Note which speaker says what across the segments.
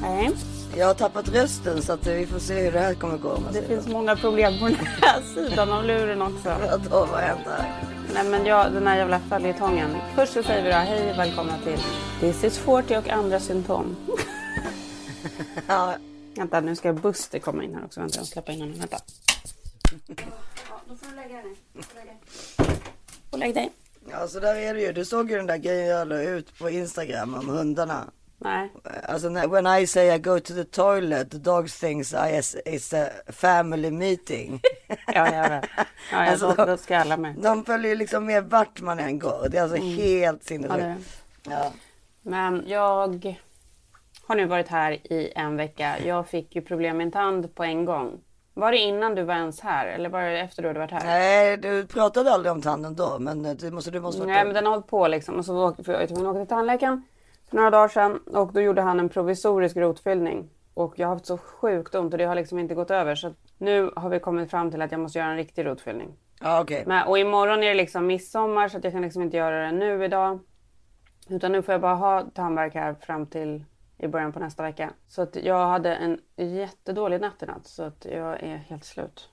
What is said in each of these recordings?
Speaker 1: Nej,
Speaker 2: Jag har tappat rösten så att vi får se hur det här kommer gå.
Speaker 1: det finns många problem på den här sidan av luren också.
Speaker 2: så. Vadå, vad händer?
Speaker 1: Nej men jag, den här jävla följetongen. Först så säger vi då hej och välkomna till This is 40 och andra symptom.
Speaker 2: Ja,
Speaker 1: Vänta nu ska Buster komma in här också. Vänta jag släpper in honom. Vänta. Ja, då får du lägga dig ner. Och lägg dig.
Speaker 2: ja, så där är det ju. Du såg ju den där grejen jag la ut på Instagram om hundarna.
Speaker 1: Nej.
Speaker 2: Alltså when I say I go to the toilet, the dogs thinks I is, it's a family meeting.
Speaker 1: Ja, jag vet. Ja, jag,
Speaker 2: Alltså,
Speaker 1: då, då ska alla med.
Speaker 2: De följer ju liksom med vart man än går. Det är alltså helt
Speaker 1: Ja, det
Speaker 2: sinnessjukt.
Speaker 1: är.
Speaker 2: Ja.
Speaker 1: Men jag har nu varit här i en vecka. Jag fick ju problem med en tand på en gång. Var det innan du var ens här eller var det efter du hade varit här?
Speaker 2: Nej, du pratade aldrig om tanden då, men det måste, du måste
Speaker 1: Nej men den har hållit på liksom. Och så var, för jag var tvungen att åka till tandläkaren för några dagar sedan. Och då gjorde han en provisorisk rotfyllning. Och jag har haft så sjukt ont och det har liksom inte gått över. Så nu har vi kommit fram till att jag måste göra en riktig rotfyllning.
Speaker 2: Ja, okej.
Speaker 1: Men, och imorgon är det liksom midsommar så att jag kan liksom inte göra det nu idag. Utan nu får jag bara ha tandvärk här fram till i början på nästa vecka. Så att jag hade en jättedålig natt i natt. Så att jag är helt slut.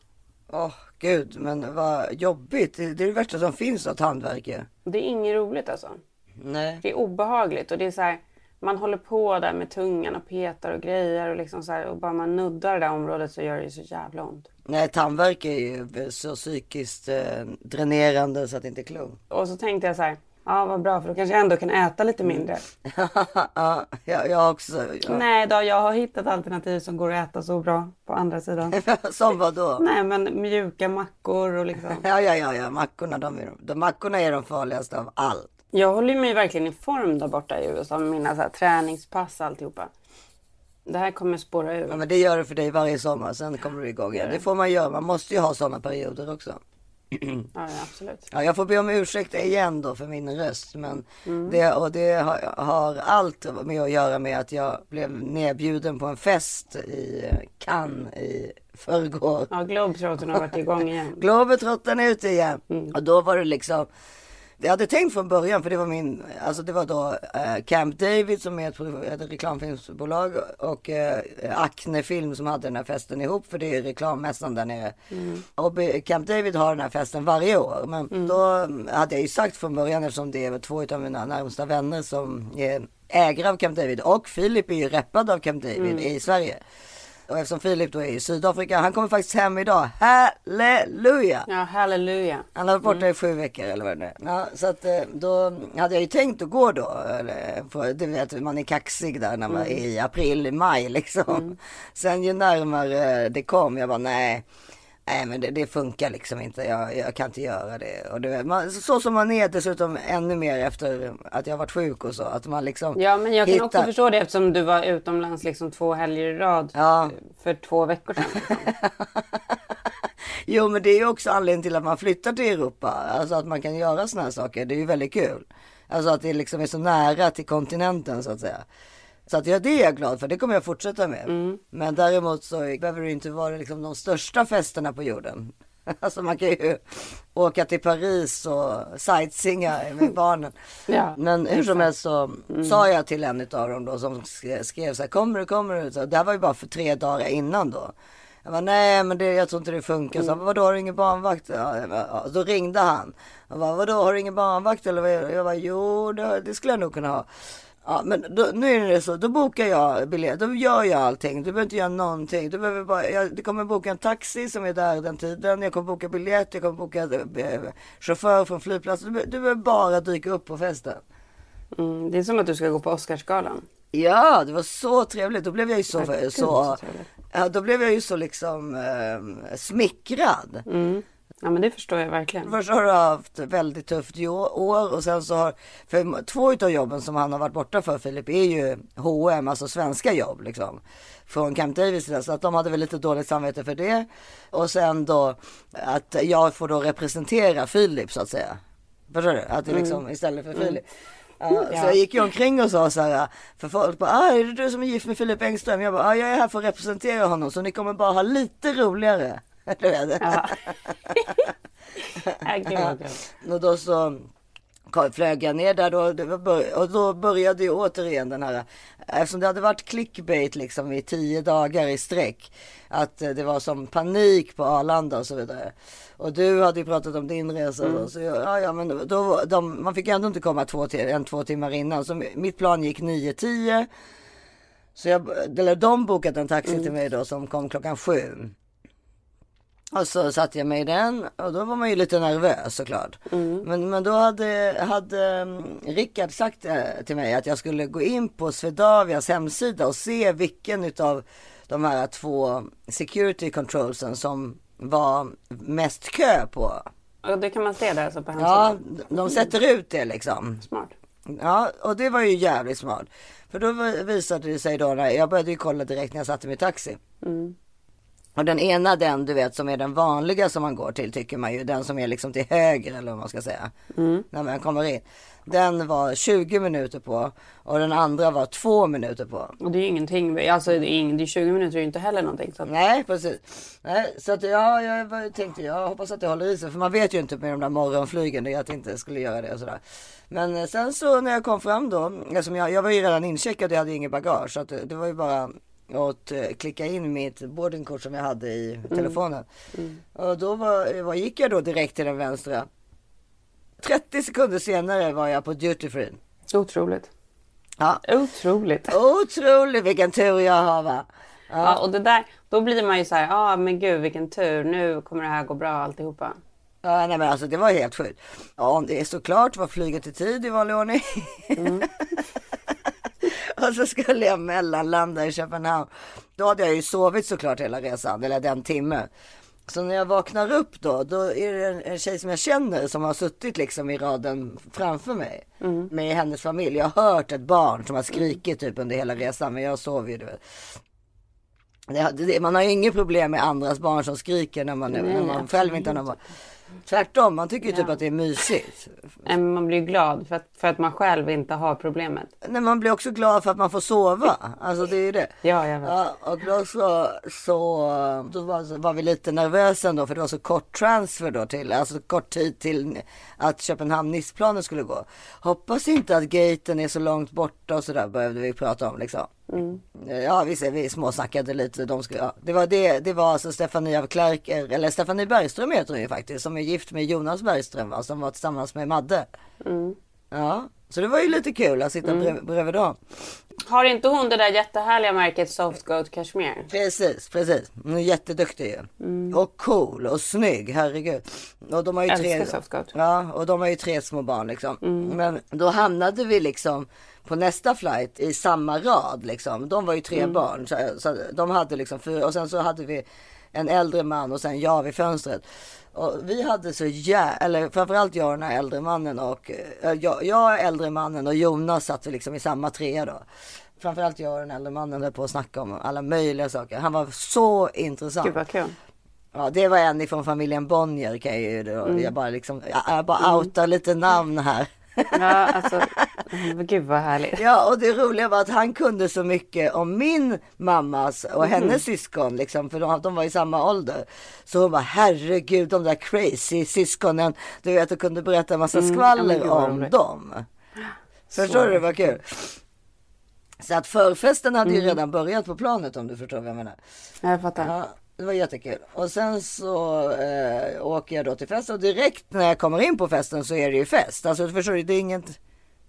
Speaker 2: Åh, gud, men vad jobbigt. Det är det värsta som finns att tandvärk är.
Speaker 1: Det är inget roligt alltså.
Speaker 2: Nej.
Speaker 1: Det är obehagligt och det är så här. Man håller på där med tungan och petar och grejer och liksom så här, och bara man nuddar det där området så gör det ju så jävla ont.
Speaker 2: Nej, tandvärk är ju så psykiskt eh, dränerande så att det inte är klokt.
Speaker 1: Och så tänkte jag så här. Ja vad bra för då kanske jag ändå kan äta lite mindre.
Speaker 2: ja, jag, jag också. Ja.
Speaker 1: Nej då, jag har hittat alternativ som går att äta så bra på andra sidan.
Speaker 2: Som vad då?
Speaker 1: Nej men mjuka mackor och liksom.
Speaker 2: Ja, ja, ja, ja, mackorna, de är, de, mackorna är de farligaste av allt.
Speaker 1: Jag håller mig verkligen i form där borta i USA med mina så här, träningspass och alltihopa. Det här kommer spåra ur.
Speaker 2: Ja, men det gör det för dig varje sommar, sen kommer du igång igen. Det får man göra, man måste ju ha sådana perioder också.
Speaker 1: Ja, absolut.
Speaker 2: Ja, jag får be om ursäkt igen då för min röst. Men det, och det har, har allt med att göra med att jag blev nedbjuden på en fest i Cannes i förrgår.
Speaker 1: Ja, Globetrottern har varit igång igen.
Speaker 2: Globetrottern är ute igen. Och då var det liksom jag hade tänkt från början, för det var min, alltså det var då eh, Camp David som är ett, ett reklamfilmsbolag och eh, Acne Film som hade den här festen ihop, för det är reklammässan där nere. Och be- Camp David har den här festen varje år, men då hade jag ju sagt från början, eftersom det är två av mina närmsta vänner som är ägare av Camp David och Filip är ju reppad av Camp David i Sverige. Och eftersom Filip då är i Sydafrika, han kommer faktiskt hem idag. Halleluja!
Speaker 1: Ja, halleluja.
Speaker 2: Han har varit borta i sju veckor eller vad det är. Ja, så att eh, då hade jag ju tänkt att gå då. För, du vet, man är kaxig där när man är i april, maj liksom. Sen ju närmare det kom, jag bara nej. Nej men det, det funkar liksom inte, jag, jag kan inte göra det. Och du vet, man, så som man är dessutom ännu mer efter att jag varit sjuk och så. Att man liksom
Speaker 1: Ja, men jag kan också förstå det eftersom du var utomlands liksom två helger i rad
Speaker 2: Ja.
Speaker 1: för två veckor sedan.
Speaker 2: Jo men det är ju också anledningen till att man flyttar till Europa. Alltså att man kan göra sådana här saker. Det är ju väldigt kul. Alltså att det liksom är så nära till kontinenten så att säga. Så att ja, det är jag glad för. Det kommer jag fortsätta med. Men däremot så behöver det inte vara liksom de största festerna på jorden. Alltså man kan ju åka till Paris och sightseeinga med barnen.
Speaker 1: Ja,
Speaker 2: Men hur som helst så sa jag till en av dem då som sk- skrev så här, kommer du, kommer du? Så det här var ju bara för tre dagar innan då. Jag bara, nej men det, jag tror inte det funkar. Så bara, vadå har du ingen barnvakt? Ja, bara. Då ringde han. Jag bara, vadå har du ingen barnvakt eller vad? Jag bara, jo det, det skulle jag nog kunna ha. Ja men då, nu är det så, då bokar jag biljett, då gör jag allting. Du behöver inte göra någonting. Du behöver bara, jag det kommer boka en taxi som är där den tiden. Jag kommer boka biljett, jag kommer boka eh, chaufför från flygplatsen. Du, du behöver bara dyka upp på festen.
Speaker 1: Mm, det är som att du ska gå på Oscarsgalan.
Speaker 2: Ja, det var så trevligt. Då blev jag ju så, så,
Speaker 1: så
Speaker 2: ja, då blev jag ju så liksom eh, smickrad.
Speaker 1: Mm. Ja, men det förstår jag verkligen.
Speaker 2: Först har du haft väldigt tufft år och sen så har, för två utav jobben som han har varit borta för Filip är ju H&M, alltså svenska jobb liksom. Från Camp Davis sida, så att de hade väl lite dåligt samvete för det. Och sen då att jag får då representera Filip så att säga. Förstår du? Att det liksom istället för Filip. Ja, Så
Speaker 1: Ja.
Speaker 2: jag gick ju omkring och sa så här, för folk bara, ah, är det du som är gift med Filip Engström? Jag bara, ah, jag är här för att representera honom så ni kommer bara ha lite roligare. Du vet.
Speaker 1: Ja.
Speaker 2: Och då så flög jag ner där då, och då började ju återigen den här, eftersom det hade varit clickbait liksom i tio dagar i sträck, att det var som panik på Arlanda och så vidare. Och du hade ju pratat om din resa
Speaker 1: Mm.
Speaker 2: då, så ja, ja, men då, de, man fick ändå inte komma två, en, två timmar innan, så mitt plan gick 9-10. Så jag, eller de bokade en taxi
Speaker 1: Mm.
Speaker 2: till mig då som kom klockan sju. Och så satte jag mig i den och då var man ju lite nervös såklart. Men, men då hade, hade mm, Rickard sagt eh, till mig att jag skulle gå in på Swedavias hemsida och se vilken utav de här två security controlsen som var mest kö på.
Speaker 1: Och det kan man se där alltså på
Speaker 2: Ja,
Speaker 1: hemsidan.
Speaker 2: de sätter ut det liksom.
Speaker 1: Smart.
Speaker 2: Ja, och det var ju jävligt smart. För då visade det sig då, när jag började ju kolla direkt när jag satte mig i taxi.
Speaker 1: Mm.
Speaker 2: Och den ena den du vet som är den vanliga som man går till tycker man ju den som är liksom till höger eller vad man ska säga. När man kommer in. Den var 20 minuter på och den andra var två minuter på.
Speaker 1: Och det är ju ingenting. Alltså det är, ing, det är 20 minuter är ju inte heller någonting. Så
Speaker 2: Nej precis. Nej, så att ja, jag tänkte jag hoppas att det håller i sig. För man vet ju inte med de där morgonflygen det är att det inte skulle göra det och sådär. Men eh, sen så när jag kom fram då, eftersom jag, jag var ju redan incheckad och jag hade inget bagage. Så att det, det var ju bara att eh, klicka in mitt boardingkort som jag hade i telefonen. Och då var, var, gick jag då direkt till den vänstra. 30 sekunder senare var jag på duty free.
Speaker 1: otroligt.
Speaker 2: Ja,
Speaker 1: Otroligt.
Speaker 2: otroligt vilken tur jag har va.
Speaker 1: Ja. och det där, då blir man ju så här, ja ah, men gud vilken tur, nu kommer det här gå bra alltihopa.
Speaker 2: Ja, nej men alltså det var helt sjukt. Ja, det är såklart var flyget i tid i vanlig ordning. och så skulle jag mellanlanda i Köpenhamn. Då hade jag ju sovit såklart hela resan, eller den timme. Så när jag vaknar upp då, då är det en, en tjej som jag känner som har suttit liksom i raden framför mig. Med hennes familj. Jag har hört ett barn som har skrikit typ under hela resan, men jag sov ju du vet. Det, det, man har ju inget problem med andras barn som skriker när man, när man själv inte har någon barn. Tvärtom, man tycker ju typ
Speaker 1: Ja.
Speaker 2: att det är mysigt.
Speaker 1: Men Man blir ju glad för att, för att man själv inte har problemet.
Speaker 2: Nej, man blir också glad för att man får sova. Alltså det är ju det.
Speaker 1: Ja, jag vet.
Speaker 2: Ja, och då så, så då var, var vi lite nervösa ändå för det var så kort transfer då till, alltså kort tid till att Köpenhamn-Nice-planen skulle gå. Hoppas inte att gaten är så långt borta och sådär behövde vi prata om liksom. Ja, vi, ser- vi småsnackade lite. De skulle, ja. det, var det, det var alltså Stefanie av Klerker, eller Stefanie Bergström heter hon ju faktiskt, som är gift med Jonas Bergström, va, som var tillsammans med Madde. Ja, så det var ju lite kul att sitta brev, bredvid dem.
Speaker 1: Har inte hon det där jättehärliga märket Soft Goat Cashmere?
Speaker 2: Precis, precis. Hon är jätteduktig ju. Och cool och snygg, herregud. Och de har ju
Speaker 1: Älskar
Speaker 2: tre,
Speaker 1: Soft Goat.
Speaker 2: ja, och de har ju tre små barn liksom. Men då hamnade vi liksom på nästa flight i samma rad liksom. De var ju tre barn, så, så de hade liksom fyra och sen så hade vi en äldre man och sen jag vid fönstret. Och vi hade så jä... eller framförallt jag och den här äldre mannen och eh, jag, jag äldre mannen och Jonas satt liksom i samma trea då. Framförallt jag och den äldre mannen höll på att snacka om alla möjliga saker. Han var så intressant.
Speaker 1: Gud vad kul.
Speaker 2: Ja, det var en ifrån familjen Bonnier kan jag ju då. Jag bara liksom, jag, jag bara outar lite namn här.
Speaker 1: Ja, alltså, gud vad härligt.
Speaker 2: Ja, och det roliga var att han kunde så mycket om min mammas och hennes syskon, liksom, för de, de var i samma ålder. Så hon bara, herregud, de där crazy syskonen, du vet, och kunde berätta en massa
Speaker 1: men
Speaker 2: skvaller
Speaker 1: vad
Speaker 2: om
Speaker 1: roligt.
Speaker 2: dem. Förstår du, det var kul. Så att förfesten hade ju redan börjat på planet om du förstår vad jag menar.
Speaker 1: Jag fattar.
Speaker 2: Ja, det var jättekul. Och sen så eh, åker jag då till festen och direkt när jag kommer in på festen så är det ju fest. Alltså du förstår ju, det är inget.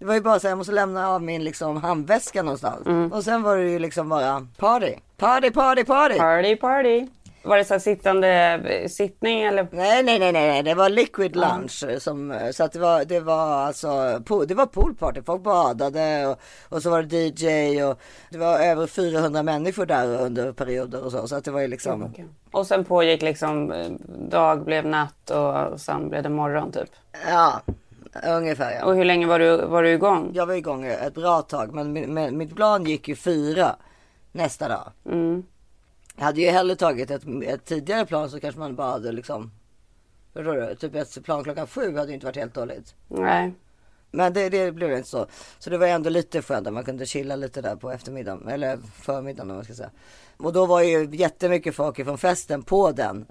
Speaker 2: Det var ju bara så här, jag måste lämna av min liksom handväska någonstans. Och sen var det ju liksom bara party. Party, party, party.
Speaker 1: Party, party. Var det så sittande eh, sittning eller?
Speaker 2: Nej, nej, nej, nej, det var liquid lunch eh, som, eh, så att det var, det var alltså, det var poolparty, folk badade och, och så var det DJ och det var över 400 människor där under perioder och så, så att det var ju liksom,
Speaker 1: Och sen pågick liksom dag blev natt och sen blev det morgon typ.
Speaker 2: ja, ungefär ja.
Speaker 1: Och hur länge var du, var du igång?
Speaker 2: Jag var igång ett bra tag, men mi- mitt plan gick ju fyra nästa dag.
Speaker 1: Mm.
Speaker 2: Jag hade ju hellre tagit ett, ett tidigare plan så kanske man bara hade liksom, förstår du? Typ ett plan klockan sju hade ju inte varit helt dåligt.
Speaker 1: Nej.
Speaker 2: Men det, det blev inte så. Så det var ändå lite skönt att man kunde chilla lite där på eftermiddagen, eller förmiddagen om man ska säga. Och då var ju jättemycket folk från festen på den.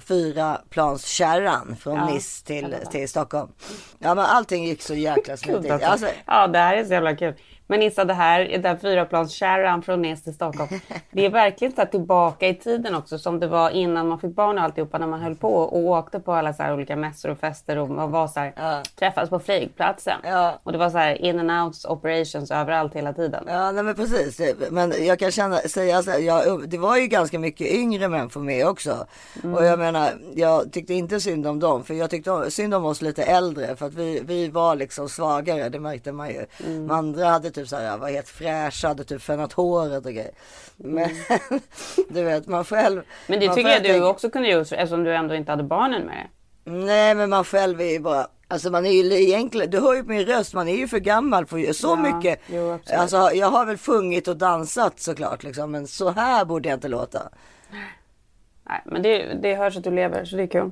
Speaker 2: Fyra plans kärran från
Speaker 1: Ja,
Speaker 2: Nice till, till Stockholm. Ja men allting gick så jäkla smidigt.
Speaker 1: Alltså, Ja, det här är så jävla kul. Men Issa, det här, den här fyraplans-kärran från Nice till Stockholm. Det är verkligen så tillbaka i tiden också, som det var innan man fick barn och alltihopa, när man höll på och åkte på alla så olika mässor och fester och man var så här,
Speaker 2: Ja.
Speaker 1: träffades på flygplatsen.
Speaker 2: Ja.
Speaker 1: Och det var så här in and outs operations överallt hela tiden.
Speaker 2: Ja, nej men precis. Det- Men jag kan känna, säga så här, jag, det var ju ganska mycket yngre människor med också. Och jag menar, jag tyckte inte synd om dem, för jag tyckte synd om oss lite äldre, för att vi, vi var liksom svagare, det märkte man ju. De andra hade typ så här, var helt fräscha, hade typ fönat håret och grejer. Men du vet, man själv.
Speaker 1: Men det tycker jag du också kunde gjort eftersom du ändå inte hade barnen med dig.
Speaker 2: Nej men man själv är ju bara, alltså man är ju egentligen, du hör ju på min röst, man är ju för gammal för så
Speaker 1: Ja,
Speaker 2: mycket.
Speaker 1: jo,
Speaker 2: alltså jag har väl sjungit och dansat såklart liksom, men så här borde jag inte låta.
Speaker 1: Nej, men det, det hörs att du lever, så det är kul.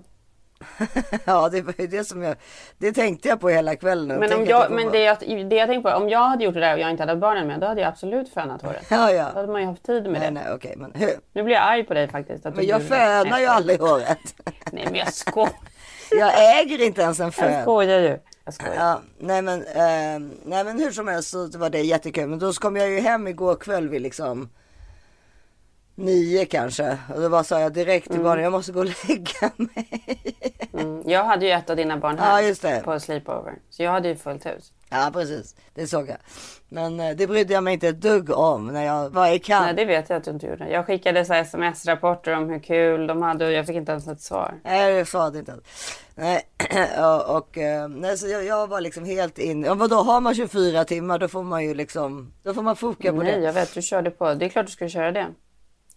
Speaker 2: ja det var ju det som jag, det tänkte jag på hela kvällen.
Speaker 1: Men, om jag, men det, jag, det jag tänkte på, om jag hade gjort det där och jag inte hade barnen med, då hade jag absolut fönat håret.
Speaker 2: Ja
Speaker 1: Då
Speaker 2: ja.
Speaker 1: hade man ju haft tid med
Speaker 2: Nej
Speaker 1: det.
Speaker 2: nej okej men hur?
Speaker 1: Nu blir jag arg på dig faktiskt.
Speaker 2: Men jag fönar ju aldrig håret.
Speaker 1: Nej men jag skojar.
Speaker 2: Jag äger inte ens en
Speaker 1: Jag
Speaker 2: fön.
Speaker 1: skojar ju. Jag skojar.
Speaker 2: Ja, nej men, eh, nej men hur som helst så var det jättekul. Men då kom jag ju hem igår kväll vid liksom nio kanske. Och då sa jag direkt till barnen, jag måste gå och lägga mig.
Speaker 1: Mm. Jag hade ju ett av dina barn
Speaker 2: Ja,
Speaker 1: här
Speaker 2: just det.
Speaker 1: på sleepover. Så jag hade ju fullt hus.
Speaker 2: Ja precis, det såg jag. Men eh, det brydde jag mig inte ett dugg om när jag var i
Speaker 1: Nej
Speaker 2: Cannes.
Speaker 1: det vet jag att du inte gjorde. Jag skickade så sms-rapporter om hur kul de hade och jag fick inte ens ett svar.
Speaker 2: Nej, det sa det inte. Nej, och, och eh, nej, så jag, jag var liksom helt in. Ja, vadå, har man 24 timmar då får man ju liksom, då får man foka på
Speaker 1: Nej
Speaker 2: det.
Speaker 1: jag vet, du körde på. Det är klart du skulle köra det.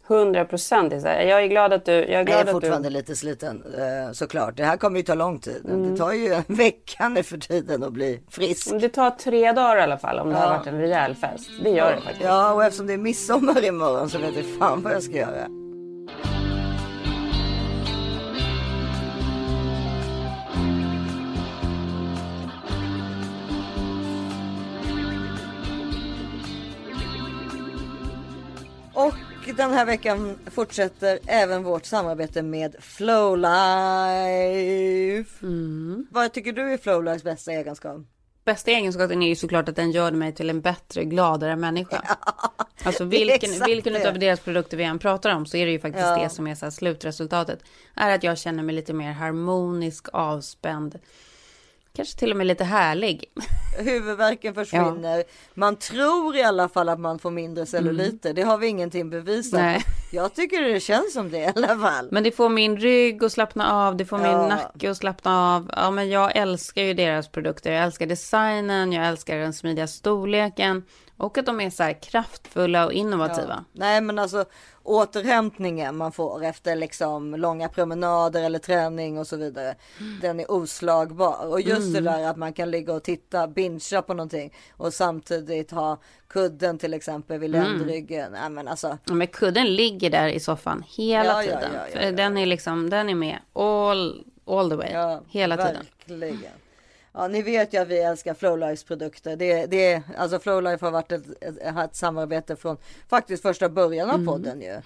Speaker 1: 100 procent. Jag är glad att du... Jag är
Speaker 2: Jag
Speaker 1: glad
Speaker 2: är
Speaker 1: att
Speaker 2: fortfarande
Speaker 1: du...
Speaker 2: lite sliten såklart. såklart. Det här kommer ju ta lång tid.
Speaker 1: Mm.
Speaker 2: Det tar ju en vecka nu för tiden att bli frisk.
Speaker 1: Det tar tre dagar i alla fall om det har varit en rejäl fest. Det gör det faktiskt.
Speaker 2: Ja, och eftersom det är midsommar imorgon så vet jag fan vad jag ska göra. Och den här veckan fortsätter även vårt samarbete med Flowlife.
Speaker 1: Mm.
Speaker 2: Vad tycker du är Flowlifes bästa egenskap?
Speaker 1: Bästa egenskapen är ju såklart att den gör mig till en bättre, gladare människa. Alltså vilken, vilken
Speaker 2: det.
Speaker 1: av deras produkter vi än pratar om så är det ju faktiskt
Speaker 2: Ja.
Speaker 1: det som är så slutresultatet. Är att jag känner mig lite mer harmonisk, avspänd. Kanske till och med lite härlig.
Speaker 2: Huvudvärken försvinner. Man tror i alla fall att man får mindre celluliter. Det har vi ingenting bevisat.
Speaker 1: Nej.
Speaker 2: Jag tycker det känns som det i alla fall.
Speaker 1: Men det får min rygg att slappna av, det får min
Speaker 2: Ja.
Speaker 1: nacke att slappna av. Ja, men jag älskar ju deras produkter. Jag älskar designen, jag älskar den smidiga storleken och att de är så här kraftfulla och innovativa.
Speaker 2: Nej men alltså återhämtningen man får efter liksom långa promenader eller träning och så vidare. Den är oslagbar. Och just det där att man kan ligga och titta, bingea på någonting och samtidigt ha kudden till exempel vid ländryggen. Nej men alltså.
Speaker 1: Ja, Men kudden ligger där i soffan hela
Speaker 2: Ja,
Speaker 1: tiden.
Speaker 2: ja, ja.
Speaker 1: Den är liksom, den är med all, all the way. Hela tiden.
Speaker 2: Ja, ni vet ju att vi älskar Flowlifes produkter. Det, det, alltså Flowlife har varit ett, ett, ett samarbete från faktiskt första början av
Speaker 1: Mm.
Speaker 2: podden ju.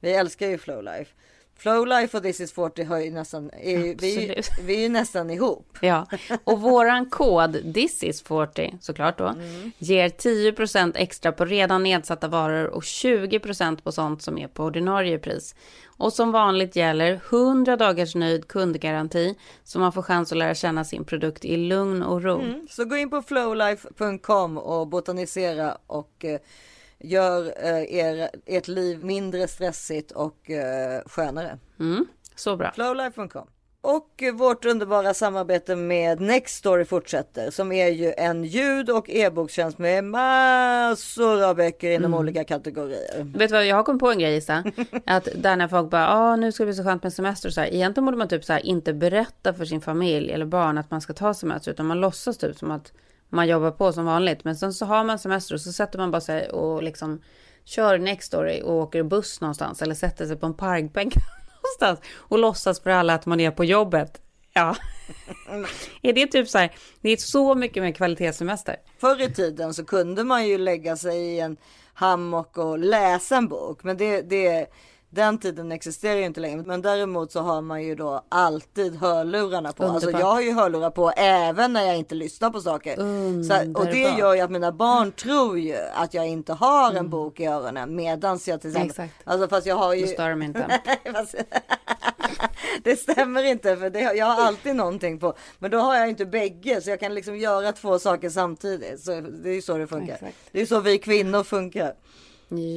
Speaker 2: Vi älskar ju Flowlife. Flowlife och This is 40 har ju nästan, är, ju- vi, är ju- vi är ju nästan ihop.
Speaker 1: Ja, och våran kod this is 40 såklart då
Speaker 2: Mm.
Speaker 1: ger 10% extra på redan nedsatta varor och 20% på sånt som är på ordinarie pris. Och som vanligt gäller 100 dagars nöjd kundgaranti så man får chans att lära känna sin produkt i lugn och ro.
Speaker 2: Så gå in på flowlife.com och botanisera och eh, gör eh, er, ert liv mindre stressigt och eh, skönare.
Speaker 1: Mm, så bra.
Speaker 2: Flowlife.com. Och vårt underbara samarbete med Nextory fortsätter som är ju en ljud och e-bokstjänst med massor av böcker inom olika kategorier.
Speaker 1: Vet du vad, jag har kommit på en grej Issa. Att där när folk bara, ah, nu ska det bli så skönt med semester och så här. Egentligen borde man typ så här inte berätta för sin familj eller barn att man ska ta semester. Utan man låtsas typ som att man jobbar på som vanligt. Men sen så har man semester och så sätter man bara sig och liksom kör Nextory och åker buss någonstans. Eller sätter sig på en parkbänk någonstans. Och låtsas för alla att man är på jobbet. Ja. är det typ så här, det är så mycket mer kvalitetssemester.
Speaker 2: Förr i tiden så kunde man ju lägga sig i en hammock och läsa en bok. Men det, det, den tiden existerar ju inte längre. Men däremot så har man ju då alltid hörlurarna på. Alltså
Speaker 1: Underbart.
Speaker 2: jag har ju hörlurar på även när jag inte lyssnar på saker. Så, att- och det gör ju att mina barn tror ju att jag inte har en bok i öronen. Medans jag till exempel.
Speaker 1: Exakt.
Speaker 2: Alltså fast jag har ju.
Speaker 1: Då stör de inte.
Speaker 2: Det stämmer inte för det, jag har alltid någonting på. Men då har jag inte bägge så jag kan liksom göra två saker samtidigt. Så det är ju så det funkar.
Speaker 1: Exakt.
Speaker 2: Det är så vi kvinnor funkar.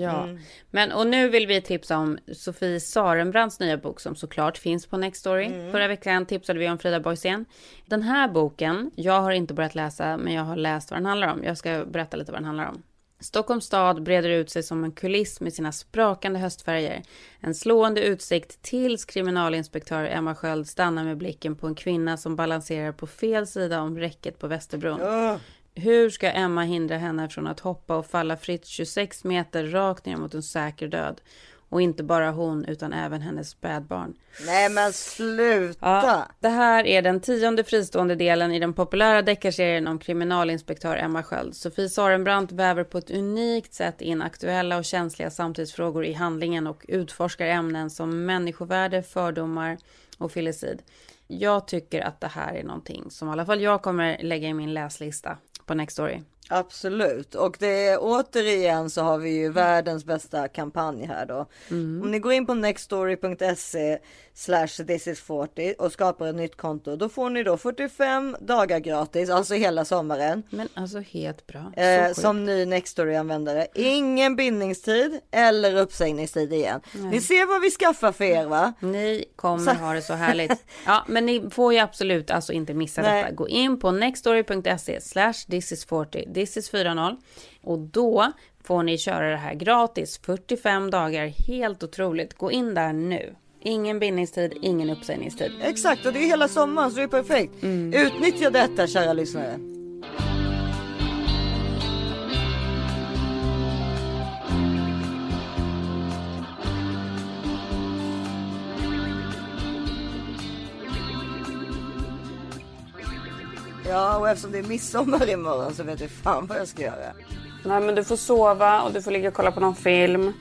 Speaker 1: Ja, men och nu vill vi tipsa om Sofie Sarenbrants nya bok som såklart finns på Nextory. Förra veckan tipsade vi om Frida Boisen. Den här boken, jag har inte börjat läsa, men jag har läst vad den handlar om. Jag ska berätta lite vad den handlar om. Stockholms stad breder ut sig som en kuliss med sina sprakande höstfärger. En slående utsikt tills kriminalinspektör Emma Sköld stannar med blicken på en kvinna som balanserar på fel sida om räcket på Västerbron. Hur ska Emma hindra henne från att hoppa och falla fritt 26 meter rakt ner mot en säker död? Och inte bara hon, utan även hennes spädbarn.
Speaker 2: Nej men sluta.
Speaker 1: Ja, det här är den tionde fristående delen i den populära deckarserien om kriminalinspektör Emma Sköld. Sofie Sarenbrant väver på ett unikt sätt in aktuella och känsliga samtidsfrågor i handlingen och utforskar ämnen som människovärde, fördomar och filicid. Jag tycker att det här är någonting som i alla fall jag kommer lägga i min läslista på Nextory.
Speaker 2: Absolut och det är återigen så har vi ju världens bästa kampanj här då. Om ni går in på nextstory.se slash this is 40 och skapar ett nytt konto då får ni då 45 dagar gratis, alltså hela sommaren.
Speaker 1: Men alltså helt bra. Så
Speaker 2: Eh, som ny Nextory-användare. Ingen bindningstid eller uppsägningstid igen. Ni ser vad vi skaffar för er va?
Speaker 1: Ni kommer ha det så härligt. Ja, men ni får ju absolut alltså inte missa
Speaker 2: Nej.
Speaker 1: detta. Gå in på nextstory.se slash this is 40, this is 40 och då får ni köra det här gratis 45 dagar. Helt otroligt. Gå in där nu. Ingen bindningstid, ingen uppsägningstid.
Speaker 2: Exakt och det är hela sommaren så det är perfekt. Utnyttja detta kära lyssnare. Ja och eftersom det är midsommar imorgon så vet jag fan vad jag ska göra.
Speaker 1: Nej, men du får sova och du får ligga och kolla på någon film.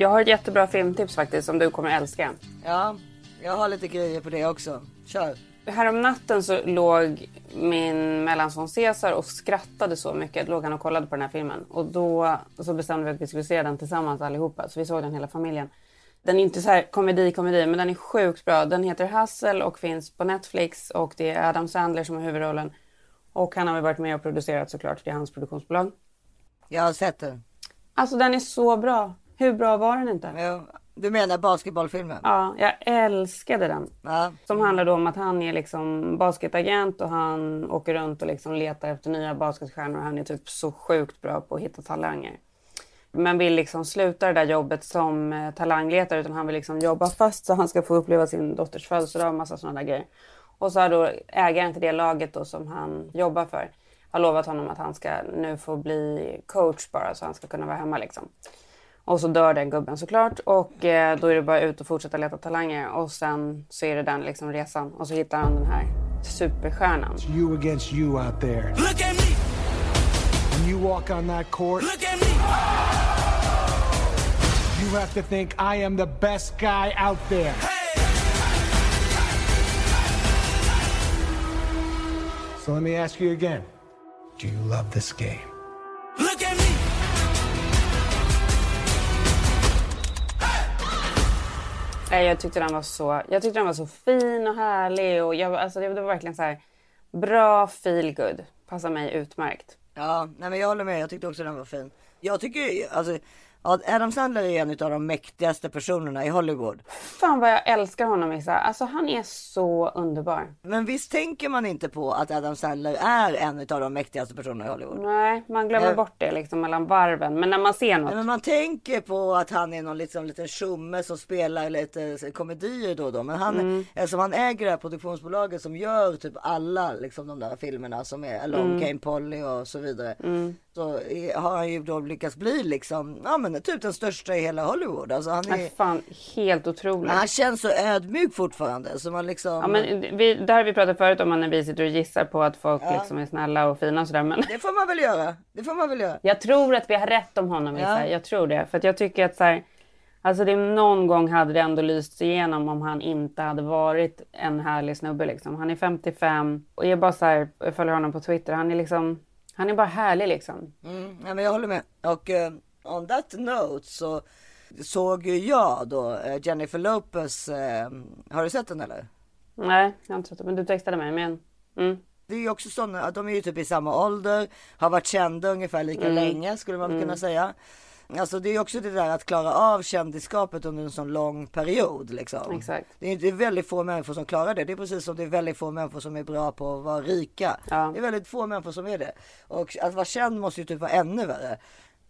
Speaker 1: Jag har ett jättebra filmtips faktiskt som du kommer älska.
Speaker 2: Ja, jag har lite grejer på det också. Kör.
Speaker 1: Härom natten så låg min mellanson Cesar och skrattade så mycket. Låg han och kollade på den här filmen. Och då så bestämde vi att vi skulle se den tillsammans allihopa. Så vi såg den hela familjen. Den är inte så här komedi, komedi, men den är sjukt bra. Den heter Hustle och finns på Netflix. Och det är Adam Sandler som har huvudrollen. Och han har väl varit med och producerat såklart. Det är hans produktionsbolag.
Speaker 2: Jag har sett den.
Speaker 1: Alltså den är så bra. Hur bra var den inte?
Speaker 2: Ja, du menar basketbollfilmen?
Speaker 1: Ja, jag älskade den.
Speaker 2: Ja.
Speaker 1: Som handlar då om att han är liksom basketagent och han åker runt och liksom letar efter nya basketstjärnor. Han är typ så sjukt bra på att hitta talanger. Men vill liksom sluta det där jobbet som eh, talangletare utan han vill liksom jobba fast så han ska få uppleva sin dotters födelsedag och massa sådana där grejer. Och så har då ägaren till det laget då som han jobbar för har lovat honom att han ska nu få bli coach bara så han ska kunna vara hemma liksom. Och så dör den gubben såklart och eh, då är det bara ut och fortsätta leta talanger och sen så är det den liksom resan och så hittar han den här superstjärnan.
Speaker 3: you against you out there.
Speaker 4: Look at me,
Speaker 3: When you walk on that court,
Speaker 4: look at me.
Speaker 3: you have to think I am the best guy out there. So let me ask you again. Do you love this game?
Speaker 4: Look at me.
Speaker 1: Nej, jag tyckte den var så, jag tyckte den var så fin och härlig och jag, alltså, det var verkligen så här bra feel good. Passar mig utmärkt.
Speaker 2: Ja, nej men jag håller med. Jag tyckte också den var fin. Jag tycker alltså ja, Adam Sandler är en av de mäktigaste personerna i Hollywood.
Speaker 1: Fan vad jag älskar honom Issa. Alltså han är så underbar.
Speaker 2: Men visst tänker man inte på att Adam Sandler är en av de mäktigaste personerna i Hollywood?
Speaker 1: Nej, man glömmer
Speaker 2: Nej.
Speaker 1: bort det liksom mellan varven. Men när man ser något.
Speaker 2: Men man tänker på att han är någon liksom, liten tjomme som spelar lite komedier då och då. Men han,
Speaker 1: Mm.
Speaker 2: eftersom han äger det här produktionsbolaget som gör typ alla liksom, de där filmerna som är Alone
Speaker 1: Mm.
Speaker 2: Came Polly och så vidare. Så är, har han ju då lyckats bli liksom, ja men typ den största i hela Hollywood. Alltså han, är,
Speaker 1: Nej, fan, helt otroligt.
Speaker 2: han känns så ödmjuk fortfarande. Så man liksom,
Speaker 1: Ja, men vi, där har vi pratat förut om när vi sitter och gissar på att folk liksom är snälla och fina och sådär. Men
Speaker 2: Det får man väl göra. Det får man väl göra.
Speaker 1: jag tror att vi har rätt om honom.
Speaker 2: Ja.
Speaker 1: Ja. Jag tror det. För att jag tycker att så här, Alltså det någon gång hade det ändå lyst igenom om han inte hade varit en härlig snubbe liksom. Han är 55 och jag bara så här, jag följer honom på Twitter. Han är liksom, han är bara härlig liksom.
Speaker 2: Mm, ja, men jag håller med. Och uh, on that note så såg ju jag då uh, Jennifer Lopez. Uh, har du sett den eller?
Speaker 1: Nej, jag har inte sett den. Men du textade mig. Men, mm.
Speaker 2: Det är ju också sådana, de är ju typ i samma ålder, har varit kända ungefär lika mm. länge skulle man mm. kunna säga. Alltså det är också det där att klara av kändisskapet under en sån lång period liksom.
Speaker 1: Exakt.
Speaker 2: Det är, det är väldigt få människor som klarar det. Det är precis som det är väldigt få människor som är bra på att vara rika.
Speaker 1: Ja.
Speaker 2: Det är väldigt få människor som är det. Och att vara känd måste ju typ vara ännu värre.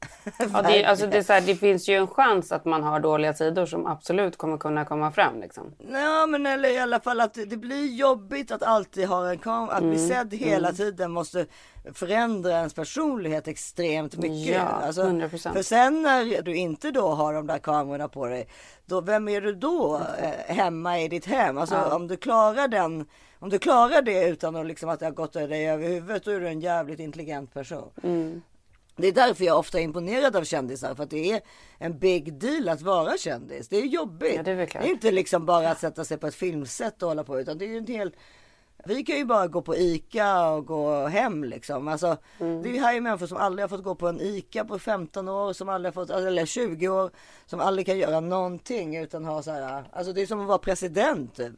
Speaker 1: ja, det, alltså det, är så här, det finns ju en chans att man har dåliga sidor som absolut kommer kunna komma fram. Liksom.
Speaker 2: Ja, men eller i alla fall att det blir jobbigt att alltid ha en kamera. Att mm. bli sedd hela mm. tiden måste förändra ens personlighet extremt mycket.
Speaker 1: Ja, alltså, 100%.
Speaker 2: För sen när du inte då har de där kamerorna på dig, då, vem är du då eh, hemma i ditt hem? Alltså ja. om du klarar den om du klarar det utan att, liksom, att det har gått dig över huvudet, då är du en jävligt intelligent person.
Speaker 1: Mm.
Speaker 2: Det är därför jag ofta är imponerad av kändisar, för att det är en big deal att vara kändis. Det är jobbigt.
Speaker 1: Ja, det, är
Speaker 2: det, är inte liksom bara att sätta sig på ett filmset och hålla på, utan det är ju en hel vi kan ju bara gå på ICA och gå hem liksom. Alltså, mm. Det här är människor som aldrig har fått gå på en ICA på 15 år, som aldrig har fått, eller 20 år, som aldrig kan göra någonting utan ha så här. Alltså det är som att vara president typ.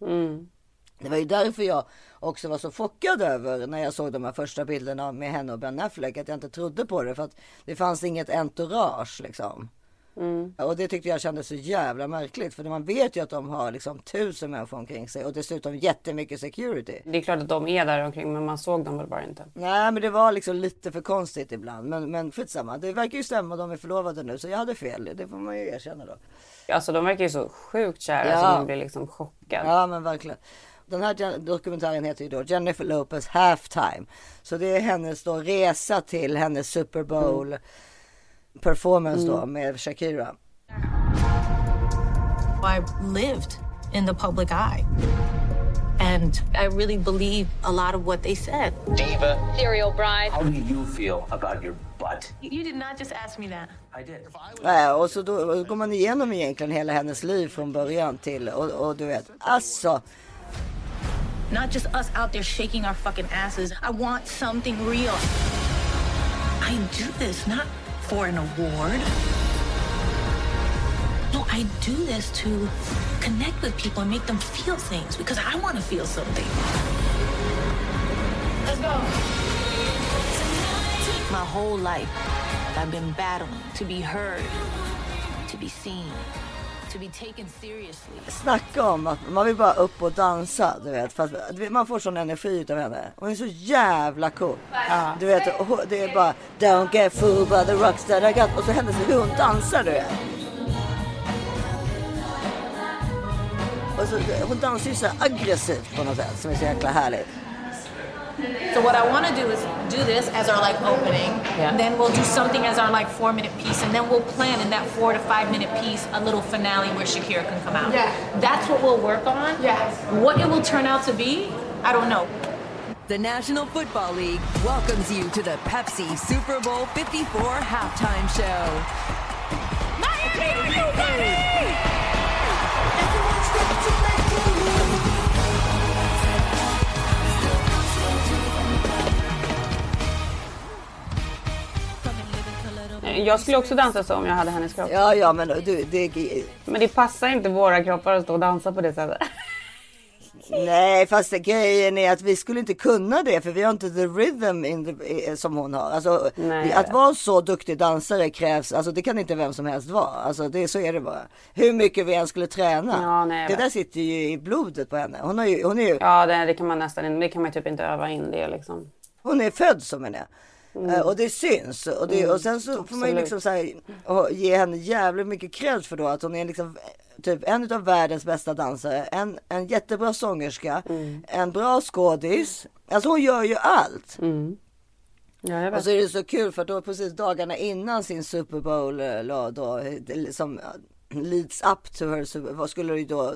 Speaker 1: Mm.
Speaker 2: Det var ju därför jag också var så chockad över när jag såg de här första bilderna med henne och Ben Affleck att jag inte trodde på det för att det fanns inget entourage liksom.
Speaker 1: Mm.
Speaker 2: Och det tyckte jag kändes så jävla märkligt för man vet ju att de har liksom tusen människor omkring sig och dessutom jättemycket security.
Speaker 1: Det är klart att de är där omkring men man såg dem väl bara inte.
Speaker 2: Nej men det var liksom lite för konstigt ibland men, men skitsamma. Det verkar ju stämma, de är förlovade nu så jag hade fel. Det får man ju erkänna då.
Speaker 1: Alltså de verkar ju så sjukt kära ja. så man blir liksom chockad.
Speaker 2: Ja men verkligen. Den här dokumentären heter ju då Jennifer Lopez Halftime. Så det är hennes då resa till hennes Super Bowl mm. performance då mm. med Shakira.
Speaker 4: I lived in the public eye. And I really believe a lot of what they said.
Speaker 5: Diva.
Speaker 4: Serial bride.
Speaker 5: How do you feel about your butt?
Speaker 4: You did not just ask me that.
Speaker 5: I did.
Speaker 2: Nej, och så då går man igenom egentligen hela hennes liv från början till och, och du vet, alltså
Speaker 4: Not just us out there shaking our fucking asses. I want something real. I do this not for an award. No, I do this to connect with people and make them feel things because I want to feel something. Let's go. My whole life, I've been battling to be heard, to be seen.
Speaker 2: Snacka om att man vill bara upp och dansa, du vet. För att man får sån energi utav henne. Hon är så jävla cool. Ja. Du vet, det är bara Don't get fooled by the rocks that I got. Och så hennes hur hon dansar, du vet. Och så, hon dansar ju så aggressivt på något sätt som är så jäkla härligt.
Speaker 4: So what I want to do is do this as our like opening. Yeah. Then we'll do something as our like four minute piece, and then we'll plan in that four to five minute piece a little finale where Shakira can come out.
Speaker 6: Yeah.
Speaker 4: That's what we'll work on.
Speaker 6: Yes.
Speaker 4: What it will turn out to be, I don't know.
Speaker 7: The National Football League welcomes you to the Pepsi Super Bowl 54 halftime show.
Speaker 4: Miami, Miami!
Speaker 1: Jag skulle också dansa så om jag hade hennes kropp.
Speaker 2: Ja, ja, men du, det...
Speaker 1: Men det passar inte våra kroppar att stå och dansa på det sättet.
Speaker 2: Nej, fast grejen är att vi skulle inte kunna det för vi har inte the rhythm the, som hon har. Alltså,
Speaker 1: Nej,
Speaker 2: att vara så duktig dansare krävs, alltså det kan inte vem som helst vara. Alltså det, så är det bara. Hur mycket vi än skulle träna.
Speaker 1: Ja, nej,
Speaker 2: det där sitter ju i blodet på henne. Hon, har ju, hon är ju...
Speaker 1: Ja, det, det kan man nästan det kan man typ inte öva in det liksom.
Speaker 2: Hon är född som hon är. Mm. Och det syns. Och, det, och sen så Absolut. får man ju liksom så här, ge henne jävligt mycket cred för då att hon är liksom typ en av världens bästa dansare. En, en jättebra sångerska.
Speaker 1: Mm.
Speaker 2: En bra skådis. Alltså hon gör ju allt.
Speaker 1: Mm. Ja,
Speaker 2: och så är det så kul för då precis dagarna innan sin Super Bowl då, då som leads up to her så skulle ju då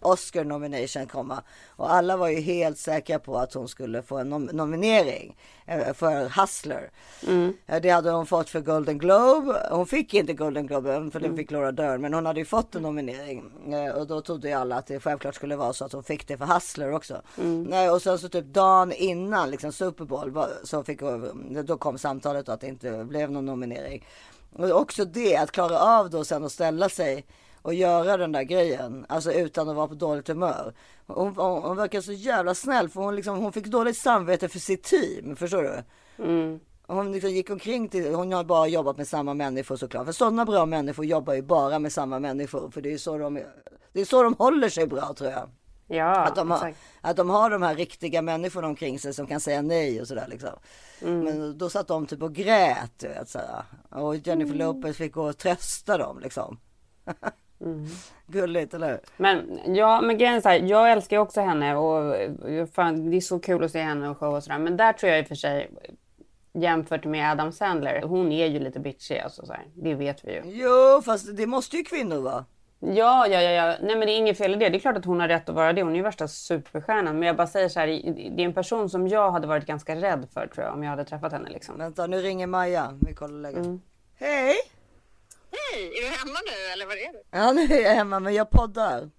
Speaker 2: Oscar nomination komma. Och alla var ju helt säkra på att hon skulle få en nom nominering eh, för Hustler. Eh, Det hade hon fått för Golden Globe. Hon fick inte Golden Globe för den fick Laura Dern. Men hon hade ju fått en nominering. Eh, Och då trodde ju alla att det självklart skulle vara så att hon fick det för Hustler också. Nej, och sen så typ dagen innan liksom Super Bowl så fick hon, då kom samtalet att det inte blev någon nominering. Och också det, att klara av då sen att ställa sig och göra den där grejen, alltså utan att vara på dåligt humör. Hon, hon, hon verkar så jävla snäll för hon, liksom, hon fick dåligt samvete för sitt team, förstår du? Hon liksom gick omkring till, hon har bara jobbat med samma människor såklart. För sådana bra människor jobbar ju bara med samma människor. För det är så de, det är så de håller sig bra tror jag.
Speaker 1: Ja,
Speaker 2: Att de, har,
Speaker 1: exakt.
Speaker 2: att de har de här riktiga människorna omkring sig som kan säga nej och sådär liksom. Men då satt de typ och grät vet. Och Jennifer Lopez fick gå och trösta dem liksom. Gulligt eller hur?
Speaker 1: Men ja, men grejen är jag älskar också henne och fan, det är så kul att se henne och show och sådär. Men där tror jag i och för sig jämfört med Adam Sandler, hon är ju lite bitchig alltså så här. Det vet vi ju.
Speaker 2: Jo fast det måste ju kvinnor vara.
Speaker 1: Ja, ja, ja, ja. Nej, men det är inget fel i det. Det är klart att hon har rätt att vara det. Hon är ju värsta superstjärnan. Men jag bara säger så här, det är en person som jag hade varit ganska rädd för tror jag om jag hade träffat henne liksom.
Speaker 2: Vänta nu ringer Maja. Vi kollar läget. Hej!
Speaker 6: Hej, är du hemma nu eller var är du?
Speaker 2: Ja nu är jag hemma men jag poddar.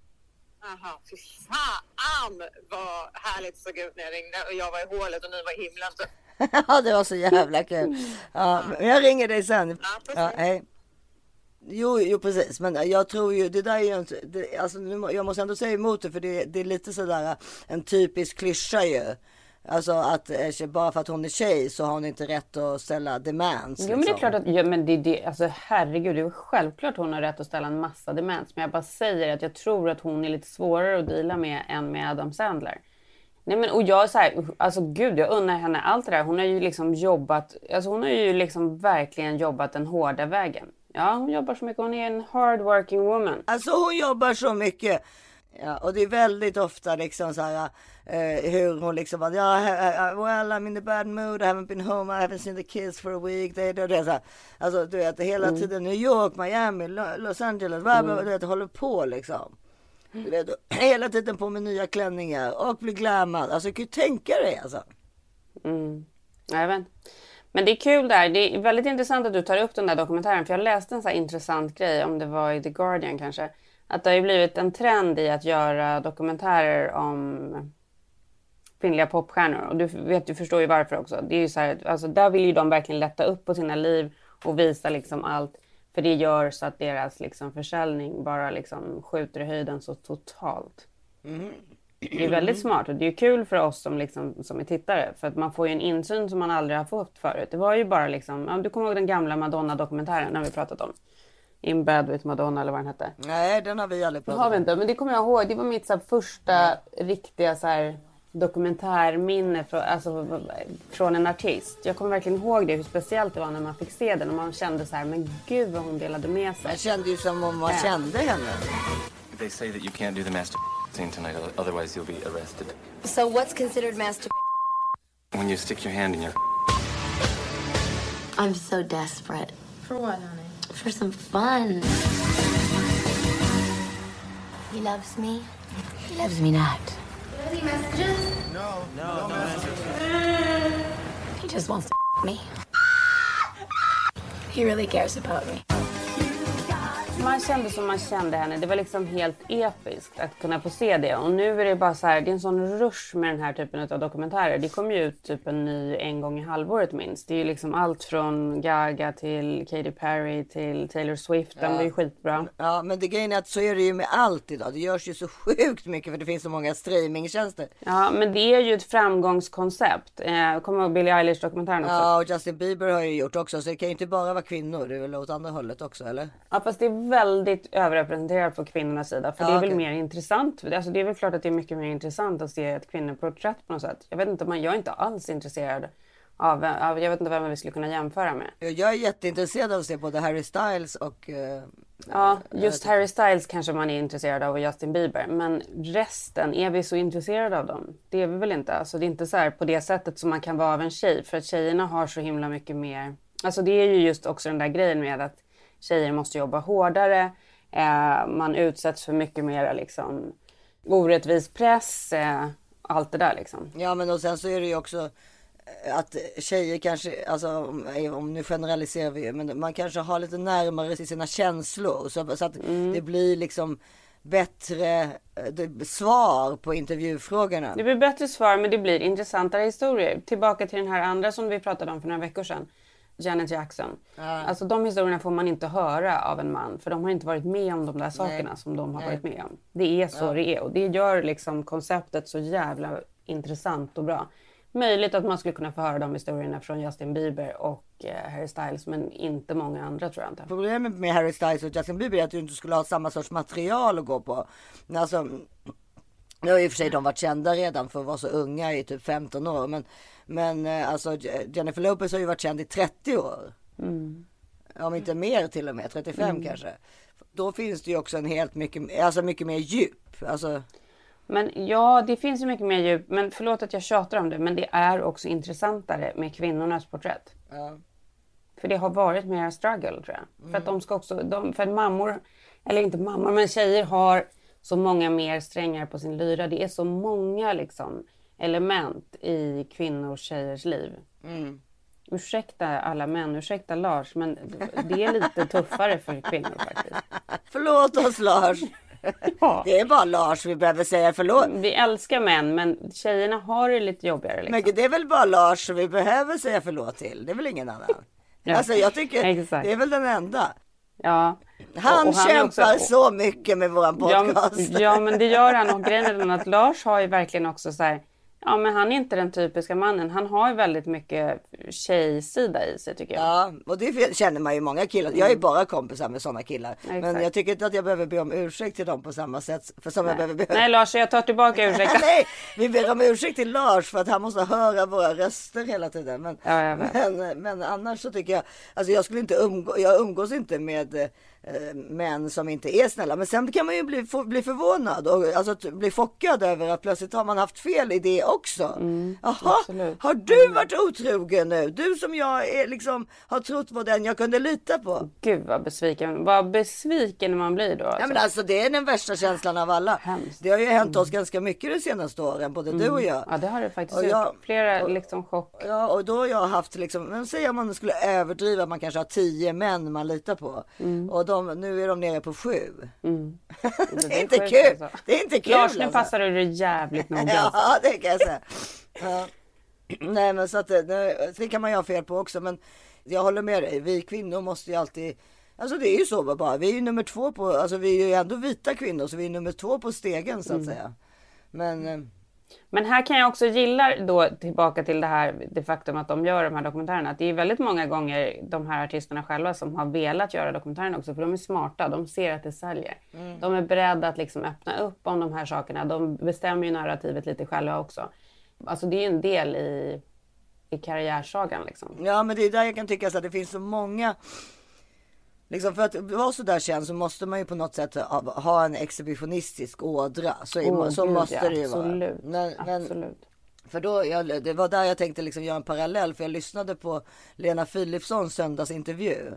Speaker 6: Jaha, fy fan vad härligt det såg ut när jag ringde och jag var i hålet och ni var i himlen.
Speaker 2: Ja det var så jävla kul. Ja, men jag ringer dig sen.
Speaker 6: Ja, precis.
Speaker 2: Ja, hej. Jo, jo precis, men jag tror ju det där är ju inte, det, alltså, nu jag måste ändå säga emot det för det, det är lite sådär en typisk klyscha ju. Alltså att eh, bara för att hon är tjej så har hon inte rätt att ställa demands.
Speaker 1: Jo men det är
Speaker 2: liksom.
Speaker 1: klart att, ja, men det, det, alltså herregud, det är självklart hon har rätt att ställa en massa demands. Men jag bara säger att jag tror att hon är lite svårare att deala med än med Adam Sandler. Nej men och jag så här, alltså gud jag unnar henne allt det där. Hon har ju liksom jobbat, alltså hon har ju liksom verkligen jobbat den hårda vägen. Ja hon jobbar så mycket, hon är en hard working woman.
Speaker 2: Alltså hon jobbar så mycket. Ja, och det är väldigt ofta liksom så här eh, hur hon liksom bara, ja, yeah, well I'm in a bad mood, I haven't been home, I haven't seen the kids for a week. Det, det, det, så här. Alltså du vet hela tiden New York, Miami, Lo- Los Angeles, bla, bla, du vet, håller på liksom. Du vet, hela tiden på med nya klänningar och blir glammad. Alltså kan ju tänka dig alltså.
Speaker 1: Ja, Jag vet. Men det är kul där. Det är väldigt intressant att du tar upp den där dokumentären. För jag läste en så här intressant grej, om det var i The Guardian kanske. Att det har ju blivit en trend i att göra dokumentärer om kvinnliga popstjärnor. Och du vet, du förstår ju varför också. Det är ju så här, alltså där vill ju de verkligen lätta upp på sina liv och visa liksom allt. För det gör så att deras liksom försäljning bara liksom skjuter i höjden så totalt. Mm-hmm. Det är väldigt smart och det är kul för oss som, liksom, som är tittare för att man får ju en insyn som man aldrig har fått förut. Det var ju bara liksom, du kommer ihåg den gamla Madonna-dokumentären när vi pratat om? In bed with Madonna eller vad den hette.
Speaker 2: Nej den har vi aldrig pratat
Speaker 1: har vi
Speaker 2: om.
Speaker 1: inte, men det kommer jag ihåg. Det var mitt så här, första riktiga så här, dokumentärminne från, alltså, från en artist. Jag kommer verkligen ihåg det, hur speciellt det var när man fick se den och man kände så här, men gud vad hon delade med sig.
Speaker 2: Jag kände ju som om man
Speaker 1: Ja.
Speaker 2: kände henne.
Speaker 8: They say that you can't do the master scene tonight, otherwise you'll be arrested.
Speaker 9: So what's considered masturbation?
Speaker 8: When you stick your hand in your
Speaker 9: I'm so desperate
Speaker 4: For what, honey?
Speaker 9: for some fun. He loves me. He loves me not.
Speaker 10: Any messages?
Speaker 9: He just wants to me. He really cares about me.
Speaker 1: Man kände som man kände henne. Det var liksom helt episkt att kunna få se det. Och nu är det bara så här, det är en sån rush med den här typen av dokumentärer. Det kommer ju ut typ en ny en gång i halvåret minst. Det är ju liksom allt från Gaga till Katy Perry till Taylor Swift. Den var ju skitbra.
Speaker 2: Ja men det grejen är att så är det ju med allt idag. Det görs ju så sjukt mycket för det finns så många streamingtjänster.
Speaker 1: Ja, men det är ju ett framgångskoncept. Eh, kommer ihåg Billie Eilish dokumentären också?
Speaker 2: Ja och Justin Bieber har ju gjort också så det kan ju inte bara vara kvinnor. Det är väl åt andra hållet också eller?
Speaker 1: Ja, fast det väldigt överrepresenterat på kvinnornas sida. För
Speaker 2: Ja,
Speaker 1: det är väl
Speaker 2: okej.
Speaker 1: mer intressant. Alltså, det är väl klart att det är mycket mer intressant att se ett kvinnoporträtt på något sätt. Jag vet inte, men jag är inte alls intresserad av, av jag vet inte vem vi skulle kunna jämföra med.
Speaker 2: Jag är jätteintresserad av att se både Harry Styles och... eh,
Speaker 1: Ja, just Harry Styles kanske man är intresserad av och Justin Bieber. Men resten, är vi så intresserade av dem? Det är vi väl inte. Alltså det är inte så här på det sättet som man kan vara av en tjej. För att tjejerna har så himla mycket mer. Alltså det är ju just också den där grejen med att tjejer måste jobba hårdare. Eh, man utsätts för mycket mer liksom, orättvis press. Eh, allt det där liksom.
Speaker 2: Ja men och sen så är det ju också att tjejer kanske, alltså om, om nu generaliserar vi men man kanske har lite närmare till sina känslor så, så att
Speaker 1: Mm.
Speaker 2: det blir liksom bättre eh, det, svar på intervjufrågorna.
Speaker 1: Det blir bättre svar men det blir intressantare historier. Tillbaka till den här andra som vi pratade om för några veckor sedan. Janet Jackson. Alltså de historierna får man inte höra av en man för de har inte varit med om de där sakerna som de har
Speaker 2: Nej.
Speaker 1: varit med om. Det är så
Speaker 2: Ja.
Speaker 1: det är och det gör liksom konceptet så jävla intressant och bra. Möjligt att man skulle kunna få höra de historierna från Justin Bieber och eh, Harry Styles men inte många andra tror jag inte.
Speaker 2: Problemet med Harry Styles och Justin Bieber är att du inte skulle ha samma sorts material att gå på. Alltså, nu har i och för sig de varit kända redan för att vara så unga i typ 15 år. Men, men eh, alltså Jennifer Lopez har ju varit känd i 30 år.
Speaker 1: Mm.
Speaker 2: Om inte mer till och med, 35
Speaker 1: Mm.
Speaker 2: kanske. Då finns det ju också en helt mycket, alltså mycket mer djup. Alltså,
Speaker 1: Men ja, det finns ju mycket mer djup. Men förlåt att jag tjatar om det, men det är också intressantare med kvinnornas porträtt.
Speaker 2: ja.
Speaker 1: För det har varit mer struggle tror jag. För
Speaker 2: Mm.
Speaker 1: att de ska också, de, för att mammor, eller inte mammor, men tjejer har så många mer strängar på sin lyra. Det är så många liksom element i kvinnors tjejers liv.
Speaker 2: Mm.
Speaker 1: Ursäkta alla män, ursäkta Lars, men det är lite tuffare för kvinnor faktiskt.
Speaker 2: Förlåt oss Lars. Det är bara Lars vi behöver säga förlåt.
Speaker 1: Vi älskar män, men tjejerna har det lite jobbigare. Liksom.
Speaker 2: Men det är väl bara Lars vi behöver säga förlåt till. Det är väl ingen annan.
Speaker 1: Ja.
Speaker 2: Alltså jag tycker
Speaker 1: Exakt.
Speaker 2: det är väl den enda.
Speaker 1: Ja.
Speaker 2: Han
Speaker 1: Och- och är
Speaker 2: kämpar
Speaker 1: också-
Speaker 2: så mycket med våran podcast.
Speaker 1: Ja, ja, men det gör han. Och grejen är att Lars har ju verkligen också så här, ja men han är inte den typiska mannen. Han har ju väldigt mycket tjejsida i sig tycker jag.
Speaker 2: Ja, och det känner man ju många killar. Jag är bara kompisar med sådana killar. Men
Speaker 1: Exakt.
Speaker 2: jag tycker inte att jag behöver be om ursäkt till dem på samma sätt för som jag behöver be
Speaker 1: Nej Lars, jag tar tillbaka ursäkten.
Speaker 2: Nej, vi ber om ursäkt till Lars för att han måste höra våra röster hela tiden. Men,
Speaker 1: Ja,
Speaker 2: men, men annars så tycker jag, alltså jag skulle inte umgå, jag umgås inte med män som inte är snälla. Men sen kan man ju bli, bli förvånad och alltså, bli chockad över att plötsligt har man haft fel i det också. Jaha,
Speaker 1: Mm, absolut.
Speaker 2: har du varit otrogen nu? Du som jag är, liksom, har trott var den jag kunde lita på.
Speaker 1: Gud vad besviken, vad besviken man blir då.
Speaker 2: Ja,
Speaker 1: Alltså.
Speaker 2: men alltså, det är den värsta känslan av alla.
Speaker 1: Hemskt.
Speaker 2: Det har ju hänt oss ganska mycket de senaste åren, både du och jag.
Speaker 1: Mm. Ja det har det faktiskt
Speaker 2: Och
Speaker 1: gjort.
Speaker 2: jag-
Speaker 1: Flera
Speaker 2: och-
Speaker 1: liksom chock.
Speaker 2: Ja, och då har jag haft liksom, men säg om man skulle överdriva, man kanske har tio män man litar på.
Speaker 1: Mm.
Speaker 2: Och de, nu är de nere på sju.
Speaker 1: Det
Speaker 2: är inte kul.
Speaker 1: alltså.
Speaker 2: Det är inte kul
Speaker 1: Lars, nu
Speaker 2: alltså.
Speaker 1: passar du dig jävligt noga.
Speaker 2: Ja, det kan jag säga. Ja. Nej, men så att det, det- det kan man ju ha fel på också. Men jag håller med dig. Vi kvinnor måste ju alltid Alltså det är ju så bara. Vi är ju nummer två på, alltså vi är ju ändå vita kvinnor så vi är nummer två på stegen så att
Speaker 1: Mm.
Speaker 2: säga. Men eh,
Speaker 1: Men här kan jag också gilla då tillbaka till det här det faktum att de gör de här dokumentärerna. Att det är väldigt många gånger de här artisterna själva som har velat göra dokumentärerna också. För de är smarta, de ser att det säljer.
Speaker 2: Mm.
Speaker 1: De är beredda att liksom öppna upp om de här sakerna. De bestämmer ju narrativet lite själva också. Alltså det är ju en del i, i karriärsagan liksom.
Speaker 2: Ja men det är där jag kan tycka så att det finns så många Liksom för att vara så där känd så måste man ju på något sätt ha, ha en exhibitionistisk ådra. Så,
Speaker 1: Åh,
Speaker 2: så
Speaker 1: gud,
Speaker 2: måste
Speaker 1: ja,
Speaker 2: det ju vara.
Speaker 1: absolut,
Speaker 2: Men, men,
Speaker 1: Absolut.
Speaker 2: för då, jag, det var där jag tänkte liksom göra en parallell. För jag lyssnade på Lena Philipssons söndagsintervju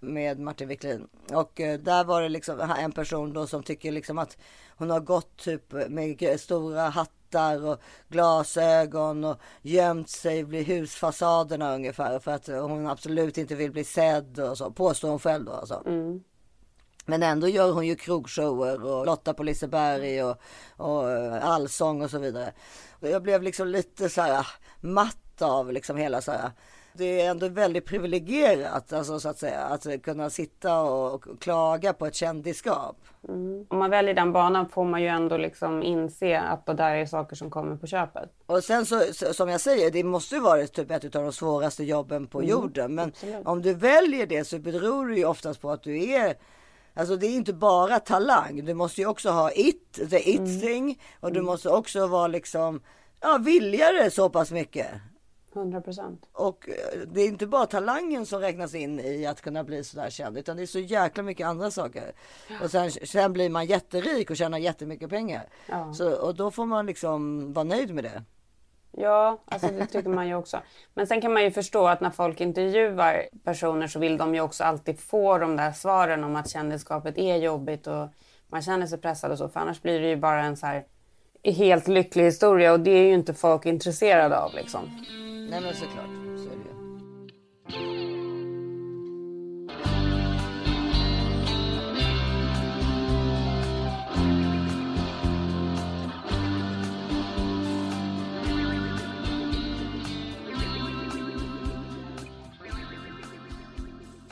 Speaker 2: med Martin Wiklin. Och eh, där var det liksom en person då som tycker liksom att hon har gått typ med stora hattar och glasögon och gömt sig vid husfasaderna ungefär. För att hon absolut inte vill bli sedd och så. Påstår hon själv då alltså. Men ändå gör hon ju krogshower och Lotta på Liseberg och, och eh, allsång och så vidare. Och jag blev liksom lite så här matt av liksom hela så här. Det är ändå väldigt privilegierat alltså så att säga att kunna sitta och klaga på ett kändisskap.
Speaker 1: Om man väljer den banan får man ju ändå liksom inse att det där är saker som kommer på köpet.
Speaker 2: Och sen så, som jag säger, det måste ju vara typ ett av de svåraste jobben på jorden. Men
Speaker 1: absolut.
Speaker 2: om du väljer det så beror det ju oftast på att du är Alltså det är inte bara talang. Du måste ju också ha it, the it thing. Och du måste också vara liksom, ja vilja det så pass mycket.
Speaker 1: 100 procent.
Speaker 2: Och eh, det är inte bara talangen som räknas in i att kunna bli sådär känd. Utan det är så jäkla mycket andra saker. Och sen, sen blir man jätterik och tjänar jättemycket pengar.
Speaker 1: Ja.
Speaker 2: Så, och då får man liksom vara nöjd med det.
Speaker 1: Ja, alltså det tycker man ju också. Men sen kan man ju förstå att när folk intervjuar personer så vill de ju också alltid få de där svaren om att kändisskapet är jobbigt och man känner sig pressad och så. För annars blir det ju bara en så här helt lycklig historia och det är ju inte folk intresserade av liksom.
Speaker 2: Nej men såklart, så är det ju.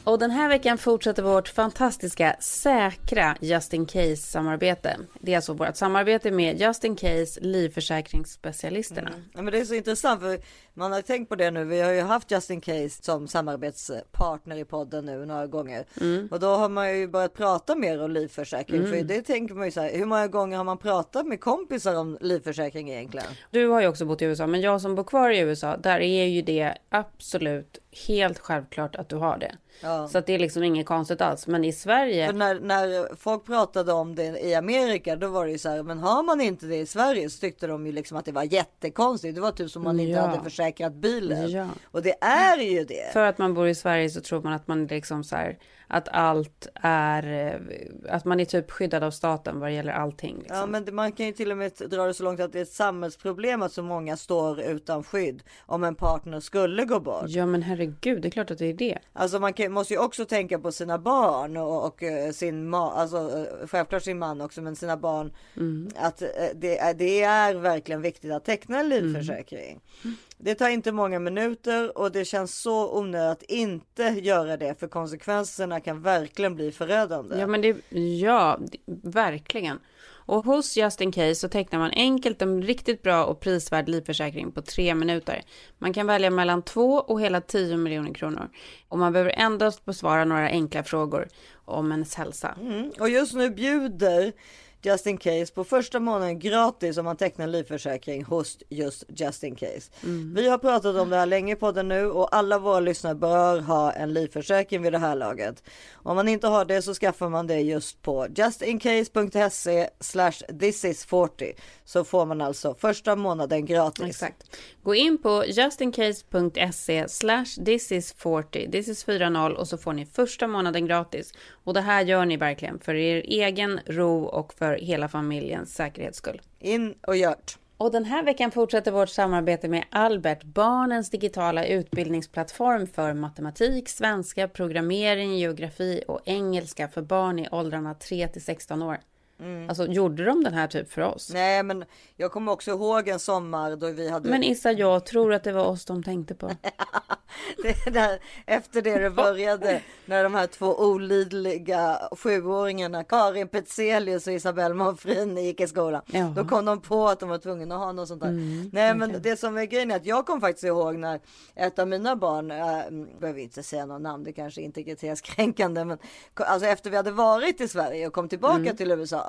Speaker 1: Och den här veckan fortsätter vårt fantastiska säkra Just In Case-samarbete. Det är alltså vårt samarbete med Just In Case livförsäkringsspecialisterna.
Speaker 2: Ja, men det är så intressant för man har tänkt på det nu. Vi har ju haft Just In Case som samarbetspartner i podden nu några gånger och då har man ju börjat prata mer om livförsäkring. För det tänker man ju så här. Hur många gånger har man pratat med kompisar om livförsäkring egentligen?
Speaker 1: Du har ju också bott i USA, men jag som bor kvar i USA, där är ju det absolut helt självklart att du har det.
Speaker 2: Ja.
Speaker 1: Så att det är liksom inget konstigt alls. Men i Sverige,
Speaker 2: För när, när folk pratade om det i Amerika då var det ju så här, men har man inte det i Sverige så tyckte de ju liksom att det var jättekonstigt. Det var typ som man inte
Speaker 1: Ja.
Speaker 2: hade försäkrat bilen.
Speaker 1: Ja.
Speaker 2: Och det är ju det.
Speaker 1: för att man bor i Sverige så tror man att man liksom så här, att allt är, eh, att man är typ skyddad av staten vad det gäller allting. Liksom.
Speaker 2: Ja men man kan ju till och med dra det så långt att det är ett samhällsproblem att så många står utan skydd om en partner skulle gå bort.
Speaker 1: Ja men herregud, det är klart att det är det.
Speaker 2: Alltså man kan, måste ju också tänka på sina barn och, och eh, sin ma, alltså eh, självklart sin man också men sina barn. Att eh, det, är- det är verkligen viktigt att teckna en livförsäkring. Det tar inte många minuter och det känns så onödigt att inte göra det för konsekvenserna kan verkligen bli förödande.
Speaker 1: Ja men det, ja, det- verkligen. Och hos Just In Case så tecknar man enkelt en riktigt bra och prisvärd livförsäkring på tre minuter. Man kan välja mellan två och hela 10 miljoner kronor. Och man behöver endast besvara några enkla frågor om ens hälsa.
Speaker 2: Och just nu bjuder Just In Case på första månaden gratis om man tecknar livförsäkring hos just Just In Case. Vi har pratat om det här länge på den nu och alla våra lyssnare bör ha en livförsäkring vid det här laget. Om man inte har det så skaffar man det just på justincase.se slash this is 40 så får man alltså första månaden gratis.
Speaker 1: Exakt. Gå in på justincase.se slash this is 40, this is 40 och så får ni första månaden gratis. Och det här gör ni verkligen för er egen ro och för hela familjens säkerhets skull.
Speaker 2: In och gjort.
Speaker 1: Och den här veckan fortsätter vårt samarbete med Albert, barnens digitala utbildningsplattform för matematik, svenska, programmering, geografi och engelska för barn i åldrarna 3 till 16 år. Alltså gjorde de den här typ för oss?
Speaker 2: Nej men jag kommer också ihåg en sommar då vi hade
Speaker 1: Men Issa, jag tror att det var oss de tänkte på.
Speaker 2: Det där, efter det det började när de här två olidliga sjuåringarna Karin Petzelius och Isabelle Monfrin gick i skolan.
Speaker 1: Ja. Mm,
Speaker 2: Då kom de på att de var tvungna att ha något sånt där. Nej men det som är grejen är att jag kom faktiskt ihåg när ett av mina barn, äh, behöver inte säga något namn, det kanske är integritetskränkande, men alltså efter vi hade varit i Sverige och kom tillbaka
Speaker 1: Mm.
Speaker 2: till USA.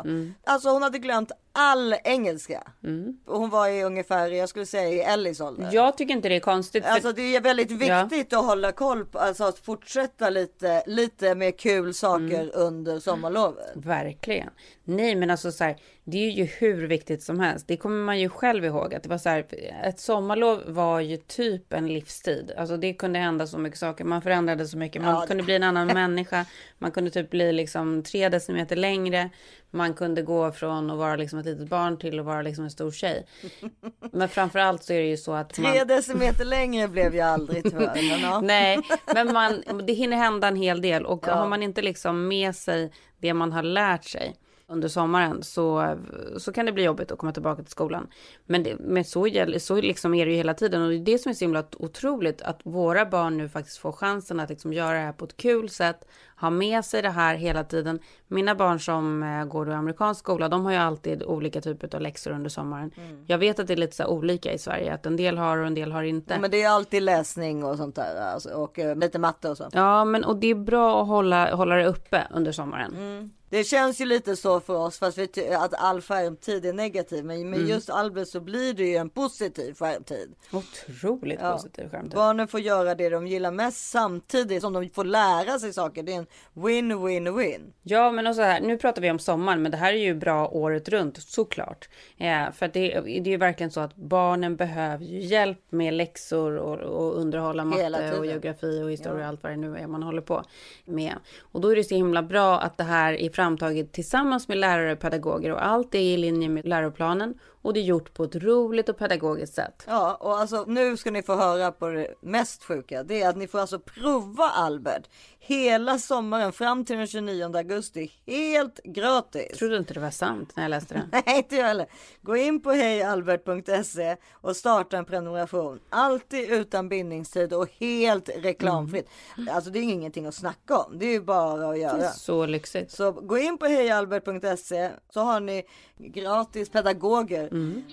Speaker 2: Alltså hon hade glömt all engelska.
Speaker 1: Mm.
Speaker 2: Och Hon var i ungefär, jag skulle säga i Ellis ålder.
Speaker 1: Jag tycker inte det är konstigt. För...
Speaker 2: Alltså det är väldigt viktigt att hålla koll på, alltså att fortsätta lite, lite med kul saker
Speaker 1: Mm.
Speaker 2: under sommarlovet.
Speaker 1: Verkligen. Nej, men alltså så här, det är ju hur viktigt som helst. Det kommer man ju själv ihåg att det var så här, ett sommarlov var ju typ en livstid. Alltså det kunde hända så mycket saker. Man förändrade så mycket. Man
Speaker 2: Ja, det-
Speaker 1: kunde bli en annan människa. Man kunde typ bli liksom tre decimeter längre. Man kunde gå från att vara liksom ett litet barn till att vara liksom en stor tjej. Men framför allt så är det ju så att man...
Speaker 2: Tre decimeter längre blev jag aldrig tyvärr. Men ja.
Speaker 1: Nej, men man, det hinner hända en hel del och
Speaker 2: Ja.
Speaker 1: har man inte liksom med sig det man har lärt sig under sommaren så, så kan det bli jobbigt att komma tillbaka till skolan. Men, det, men så, så liksom är det ju hela tiden och det är det som är så himla otroligt att våra barn nu faktiskt får chansen att liksom göra det här på ett kul sätt, ha med sig det här hela tiden. Mina barn som eh, går i amerikansk skola, de har ju alltid olika typer av läxor under sommaren.
Speaker 2: Mm.
Speaker 1: Jag vet att det är lite så olika i Sverige, att en del har och en del har inte.
Speaker 2: Ja, men det är alltid läsning och sånt där alltså, och eh, lite matte och så.
Speaker 1: Ja, men och det är bra att hålla, hålla det uppe under sommaren.
Speaker 2: Mm. Det känns ju lite så för oss fast vi att all skärmtid är negativ. Men med
Speaker 1: Mm.
Speaker 2: just Albert så blir det ju en positiv skärmtid.
Speaker 1: Otroligt
Speaker 2: Ja.
Speaker 1: positiv skärmtid.
Speaker 2: Barnen får göra det de gillar mest samtidigt som de får lära sig saker. Det är en win-win-win.
Speaker 1: Ja, men också här, nu pratar vi om sommaren, men det här är ju bra året runt såklart. Eh, för att det, det är ju verkligen så att barnen behöver ju hjälp med läxor och, och underhålla matte och geografi och historia
Speaker 2: Ja.
Speaker 1: och allt vad det nu är man håller på med. Och då är det så himla bra att det här är framtaget tillsammans med lärare och pedagoger och allt är i linje med läroplanen och det är gjort på ett roligt och pedagogiskt sätt.
Speaker 2: Ja, och alltså nu ska ni få höra på det mest sjuka. Det är att ni får alltså prova Albert hela sommaren fram till den 29 augusti. Helt gratis.
Speaker 1: Jag trodde inte det var sant när jag läste det.
Speaker 2: Nej, inte jag heller. Gå in på hejalbert.se och starta en prenumeration. Alltid utan bindningstid och helt reklamfritt. Alltså det är ingenting att snacka om. Det är ju bara att göra.
Speaker 1: Det är så lyxigt.
Speaker 2: Så gå in på hejalbert.se så har ni gratis pedagoger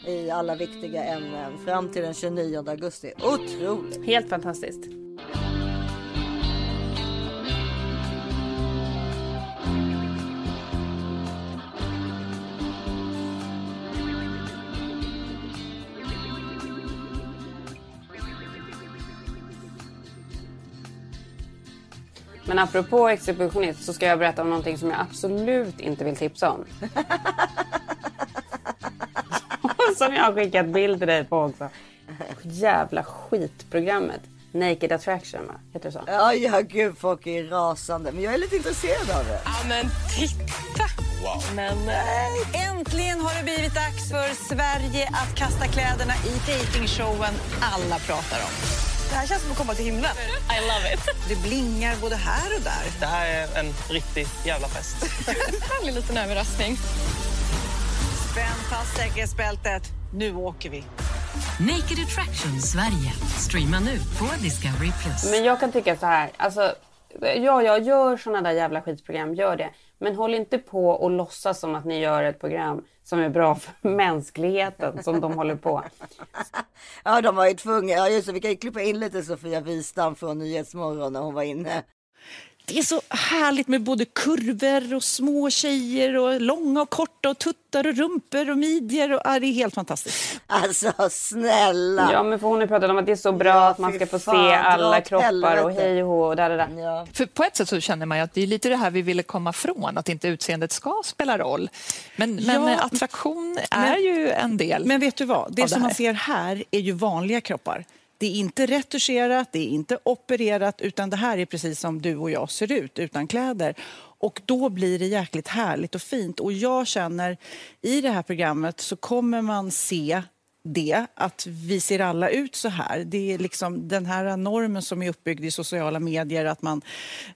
Speaker 2: i alla viktiga ämnen fram till den 29 augusti. Otroligt!
Speaker 1: Helt fantastiskt. Men apropå exhibitionist så ska jag berätta om någonting som jag absolut inte vill tipsa om. som jag har skickat bild till dig på också. Jävla skitprogrammet. Naked Attraction va? Heter det så?
Speaker 2: Ja, ja gud folk är rasande. Men jag är lite intresserad av det.
Speaker 10: Ja, men titta! Men eh, äntligen har det blivit dags för Sverige att kasta kläderna i dejtingshowen alla pratar om. Det här känns som att komma till himlen. I love it. Det blingar både här och där.
Speaker 11: Det här är en riktig jävla fest.
Speaker 10: En liten överraskning. Spänn fast säkerhetsbältet. Nu åker vi.
Speaker 12: Naked Attraction Sverige. Streama nu på Discovery+.
Speaker 1: Men jag kan tycka så här, alltså, ja, jag gör såna där jävla skitprogram, gör det. Men håll inte på och låtsas som att ni gör ett program som är bra för mänskligheten, som de håller på.
Speaker 2: Ja, de var ju tvungna. Ja, just det. Vi kan ju klippa in lite Sofia Wistam från Nyhetsmorgon när hon var inne.
Speaker 13: Det är så härligt med både kurvor och små tjejer och långa och korta och tuttar och rumpor och midjor. Och, ja, det är helt fantastiskt.
Speaker 2: Alltså snälla!
Speaker 1: Ja, men för hon har pratat om att det är så bra
Speaker 2: Ja,
Speaker 1: att man ska få
Speaker 2: fan,
Speaker 1: se alla kroppar och
Speaker 2: helvete.
Speaker 1: hej och där, där, där.
Speaker 14: För på ett sätt så känner man ju att det är lite det här vi ville komma från, att inte utseendet ska spela roll. Men, men
Speaker 13: Ja,
Speaker 14: attraktion är
Speaker 13: men-
Speaker 14: ju en del
Speaker 13: Men vet du vad? Det som
Speaker 14: här.
Speaker 13: man ser här är ju vanliga kroppar. Det är inte retuscherat, det är inte opererat, utan det här är precis som du och jag ser ut, utan kläder. Och då blir det jäkligt härligt och fint. Och jag känner, i det här programmet så kommer man se det, att vi ser alla ut så här. Det är liksom den här normen som är uppbyggd i sociala medier, att man,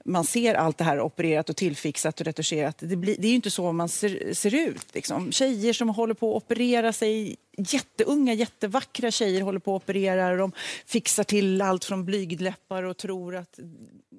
Speaker 13: man ser allt det här opererat och tillfixat och retuscherat. Det, blir, det är ju inte så man ser, ser ut. Liksom. Tjejer som håller på att operera sig, jätteunga, jättevackra tjejer håller på att operera och de fixar till allt från blygdläppar och tror att...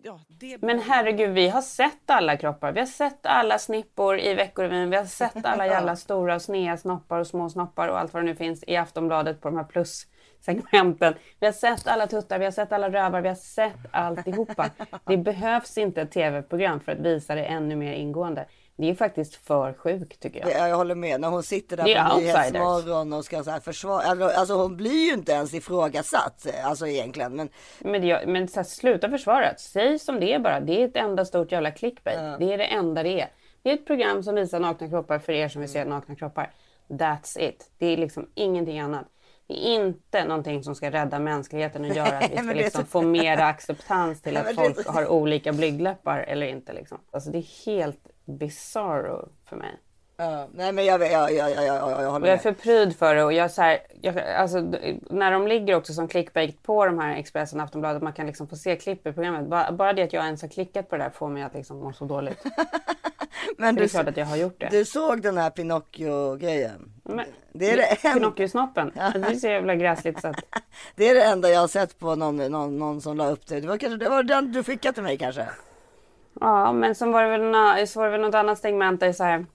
Speaker 13: Ja, det...
Speaker 1: Men herregud, vi har sett alla kroppar. Vi har sett alla snippor i Veckorevyn. Vi har sett alla jävla stora och sneda snoppar och små snoppar och allt vad det nu finns i Aftonbladet på de här plussegmenten. Vi har sett alla tuttar, vi har sett alla rövar, vi har sett alltihopa. Det behövs inte ett tv-program för att visa det ännu mer ingående. Det är faktiskt för sjukt tycker jag.
Speaker 2: Ja, jag håller med. När hon sitter där
Speaker 1: Det är
Speaker 2: på. Nyhetsmorgon och ska så här försvara. Alltså, Alltså hon blir ju inte ens ifrågasatt. Alltså egentligen. Men
Speaker 1: Men, det, men så här, sluta försvara det. Säg som det är bara. Det är ett enda stort jävla clickbait. Det är det enda det är. Det är ett program som visar nakna kroppar för er som vill se nakna kroppar. That's it. Det är liksom ingenting annat. Det är inte någonting som ska rädda mänskligheten och göra att vi ska
Speaker 2: det
Speaker 1: liksom få mer acceptans till att
Speaker 2: det
Speaker 1: folk har olika blygdläppar eller inte. Liksom. Alltså det är helt bizarro för mig.
Speaker 2: ja, nej men jag, jag, jag, jag, jag, jag, håller
Speaker 1: jag är
Speaker 2: med.
Speaker 1: för pryd för det. Och jag, så här, jag, alltså, när de ligger också som clickbait på de här Expressen och Aftonbladet, man kan liksom få se klipp i programmet. Bara, bara det att jag ens har klickat på det där får mig att liksom må så dåligt.
Speaker 2: Men
Speaker 1: det är
Speaker 2: du,
Speaker 1: klart att jag har gjort det.
Speaker 2: du såg den här Pinocchio-grejen? Det är det en-
Speaker 1: Pinocchio-snoppen. Det är så jävla gräsligt så att...
Speaker 2: Det är det enda jag har sett på någon, någon, någon som la upp det. Det var, kanske, det var den du skickade till mig kanske?
Speaker 1: Ja, men sen var det väl, nå- så var det väl något annat segment där så här.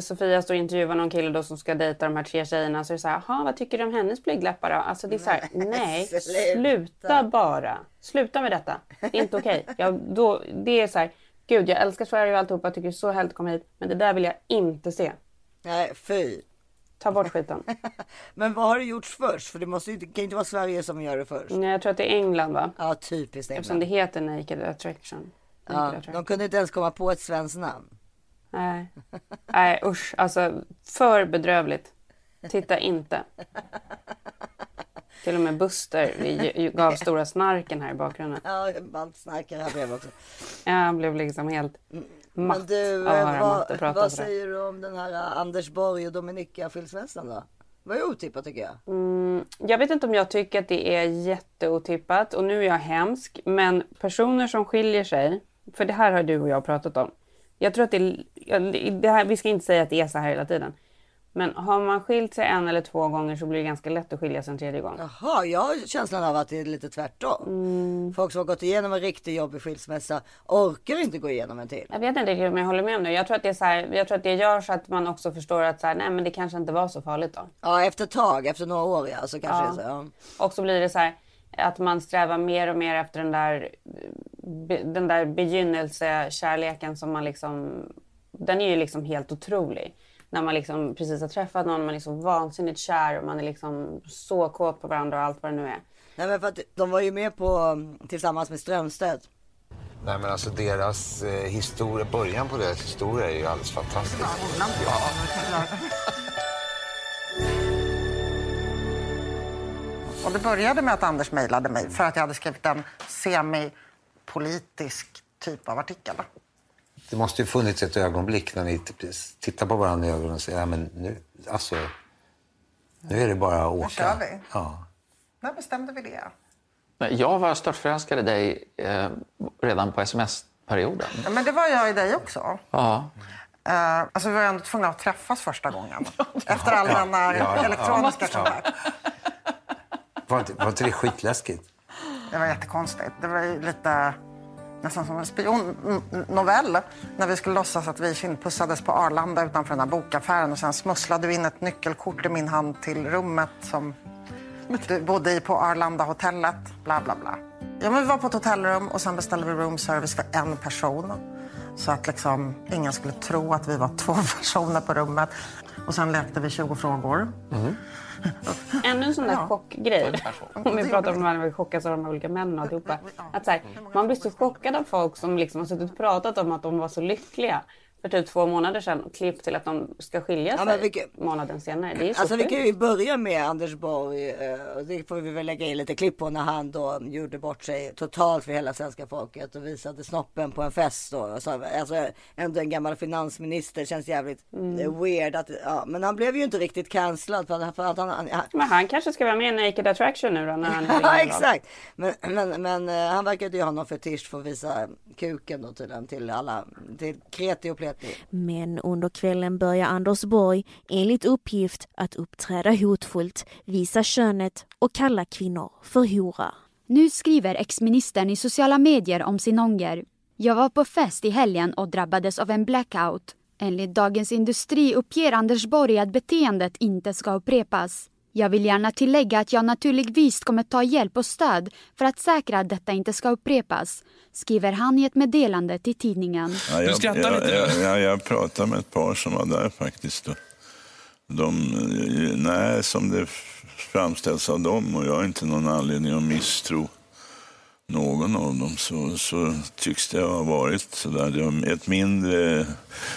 Speaker 1: Sofia står och intervjuar någon kille då som ska dejta de här tre tjejerna. Så är det så här, "Jaha, vad tycker du om hennes blygdläppar då? Alltså det är så här, nej,
Speaker 2: sluta.
Speaker 1: sluta bara. Sluta med detta. Det är inte okej. Då, det är så här, gud, jag älskar Sverige och alltihopa. Tycker så att komma hit. Men det där vill jag inte se.
Speaker 2: Nej, fy.
Speaker 1: Ta bort skiten.
Speaker 2: Men vad har det gjorts först? För det måste ju, det kan ju inte vara Sverige som gör det först.
Speaker 1: Nej, jag tror att det är England va?
Speaker 2: Ja, typiskt
Speaker 1: Eftersom
Speaker 2: England.
Speaker 1: det heter Naked Attraction.
Speaker 2: Ja, de kunde inte ens komma på ett svenskt namn.
Speaker 1: Nej. Nej usch, alltså för bedrövligt. Titta inte. Till och med Buster vi gav stora snarken här i bakgrunden.
Speaker 2: Ja, man snarkar här bredvid också.
Speaker 1: Jag blev liksom helt matt
Speaker 2: Men du,
Speaker 1: av att
Speaker 2: vad,
Speaker 1: prata
Speaker 2: vad säger du om den här eh, Anders Borg och Dominika skilsmässan då? Vad är otippat tycker jag.
Speaker 1: Mm, jag vet inte om jag tycker att det är jätteotippat och nu är jag hemsk. Men personer som skiljer sig, för det här har du och jag pratat om. Jag tror att det, det här, vi ska inte säga att det är så här hela tiden. Men har man skilt sig en eller två gånger så blir det ganska lätt att skilja sig en tredje gång.
Speaker 2: Jaha, jag har känslan av att det är lite tvärtom.
Speaker 1: Mm.
Speaker 2: Folk som har gått igenom en riktigt jobbig skilsmässa orkar inte gå igenom en till.
Speaker 1: Jag vet inte riktigt om jag håller med om det. Jag tror att det, är så här, jag tror att det gör så att man också förstår att så här, nej, men det kanske inte var så farligt då.
Speaker 2: Ja, efter ett tag, efter några år ja, så kanske
Speaker 1: Ja.
Speaker 2: det är så. Ja.
Speaker 1: Och så blir det så här att man strävar mer och mer efter den där, den där begynnelsekärleken som man liksom... Den är ju liksom helt otrolig. När man liksom precis har träffat någon, man är så vansinnigt kär och man är liksom så kåt på varandra och allt vad det nu är.
Speaker 2: Nej men för att de var ju med på mm, tillsammans med Strömstedt.
Speaker 15: Nej men alltså deras eh, historia, början på deras historia är ju alldeles fantastisk.
Speaker 16: Och det började med att Anders mejlade mig för att jag hade skrivit en semipolitisk typ av artikel.
Speaker 15: Det måste ju funnits ett ögonblick när ni tittar på varandra i ögonen och säger, ja men nu, alltså, nu är det bara att
Speaker 16: Nu
Speaker 15: åka.
Speaker 16: kör vi.
Speaker 15: Ja.
Speaker 16: När bestämde vi det?
Speaker 17: Jag var störtförälskad i dig eh, redan på sms-perioden.
Speaker 16: Ja, men det var jag i dig också.
Speaker 17: Ja.
Speaker 16: Uh, alltså vi var ändå tvungna att träffas första gången. Efter all denna
Speaker 15: Ja, ja,
Speaker 16: elektroniska
Speaker 15: ja.
Speaker 16: kontakt.
Speaker 15: Var, inte, var inte det skitläskigt?
Speaker 16: Det var jättekonstigt. Det var lite nästan som en spionnovell. När vi skulle låtsas att vi kindpussades på Arlanda utanför den här bokaffären och sen smusslade vi in ett nyckelkort i min hand till rummet som du bodde i på Arlanda hotellet. Bla, bla, bla. Ja, men vi var på ett hotellrum och sen beställde vi room service för en person. Så att liksom ingen skulle tro att vi var två personer på rummet. Och sen lekte vi 20 frågor.
Speaker 1: Ännu en sån där
Speaker 16: Ja.
Speaker 1: chockgrej. Om vi pratar om att man chockas av de här olika männen och alltihopa. Att så här, man blir så chockad av folk som liksom har suttit och pratat om att de var så lyckliga för typ två månader sedan och klipp till att de ska skilja
Speaker 2: Ja,
Speaker 1: sig
Speaker 2: vilket-
Speaker 1: månaden senare. Det är så
Speaker 2: Alltså vi kan ju börja med Anders Borg. eh, och Det får vi väl lägga in lite klipp på när han då gjorde bort sig totalt för hela svenska folket och visade snoppen på en fest då. Alltså ändå en gammal finansminister känns jävligt
Speaker 1: Mm.
Speaker 2: eh, weird att, ja, men han blev ju inte riktigt cancellad för att, för att han, han, han
Speaker 1: Men han kanske ska vara med i Naked Attraction nu då när han
Speaker 2: Ja exakt. Men, men, men eh, han verkade ju ha någon fetisch för att visa kuken då tydligen till alla, till kreti och pleti.
Speaker 18: Men under kvällen börjar Anders Borg enligt uppgift att uppträda hotfullt, visa könet och kalla kvinnor för hora.
Speaker 19: Nu skriver ex-ministern i sociala medier om sin ånger. Jag var på fest i helgen och drabbades av en blackout. Enligt Dagens Industri uppger Anders Borg att beteendet inte ska upprepas. Jag vill gärna tillägga att jag naturligtvis kommer ta hjälp och stöd för att säkra att detta inte ska upprepas, skriver han i ett meddelande till tidningen.
Speaker 20: Ja, jag, jag, jag, jag, jag pratade med ett par som var där faktiskt. De, eh, nej, som det framställs av dem, och jag har inte någon anledning att misstro någon av dem, så, så tycks det ha varit så där. Det var ett mindre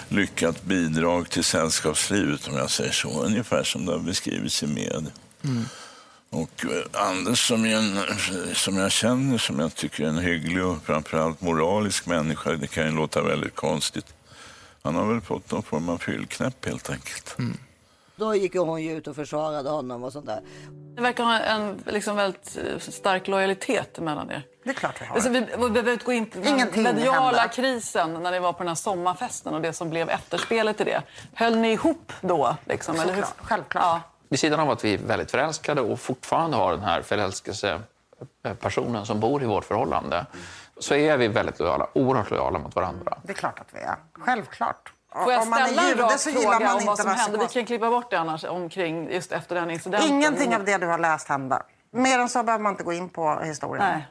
Speaker 20: lyckat bidrag till sällskapslivet, om jag säger så. Ungefär som det har beskrivits i media. Och eh, Anders som, en, som jag känner, som jag tycker är en hygglig och framförallt moralisk människa, det kan ju låta väldigt konstigt. Han har väl fått någon form av fyllknäpp helt enkelt.
Speaker 2: Då gick hon ju ut och försvarade honom och sånt där.
Speaker 21: Det verkar ha en liksom väldigt eh, stark lojalitet mellan er.
Speaker 16: Det är klart vi har.
Speaker 21: Alltså, vi, vi behöver inte gå in på den mediala
Speaker 16: hände.
Speaker 21: krisen när ni var på den här sommarfesten och det som blev efterspelet till det. Höll ni ihop då? Liksom, eller hur?
Speaker 16: Självklart.
Speaker 21: Ja.
Speaker 17: Vid sidan av att vi är väldigt förälskade och fortfarande har den här förälskelsepersonen som bor i vårt förhållande så är vi väldigt lojala, oerhört lojala mot varandra.
Speaker 16: Det är klart att vi är. Självklart.
Speaker 21: Får jag
Speaker 16: Om man är
Speaker 21: ställa en rak
Speaker 16: så gillar
Speaker 21: fråga
Speaker 16: man
Speaker 21: om
Speaker 16: inte
Speaker 21: vad som hände? Vi kan klippa bort det annars omkring just efter den incidenten.
Speaker 16: Ingenting av det du har läst hände. Mer än så behöver man inte gå in på historien.
Speaker 21: Nej.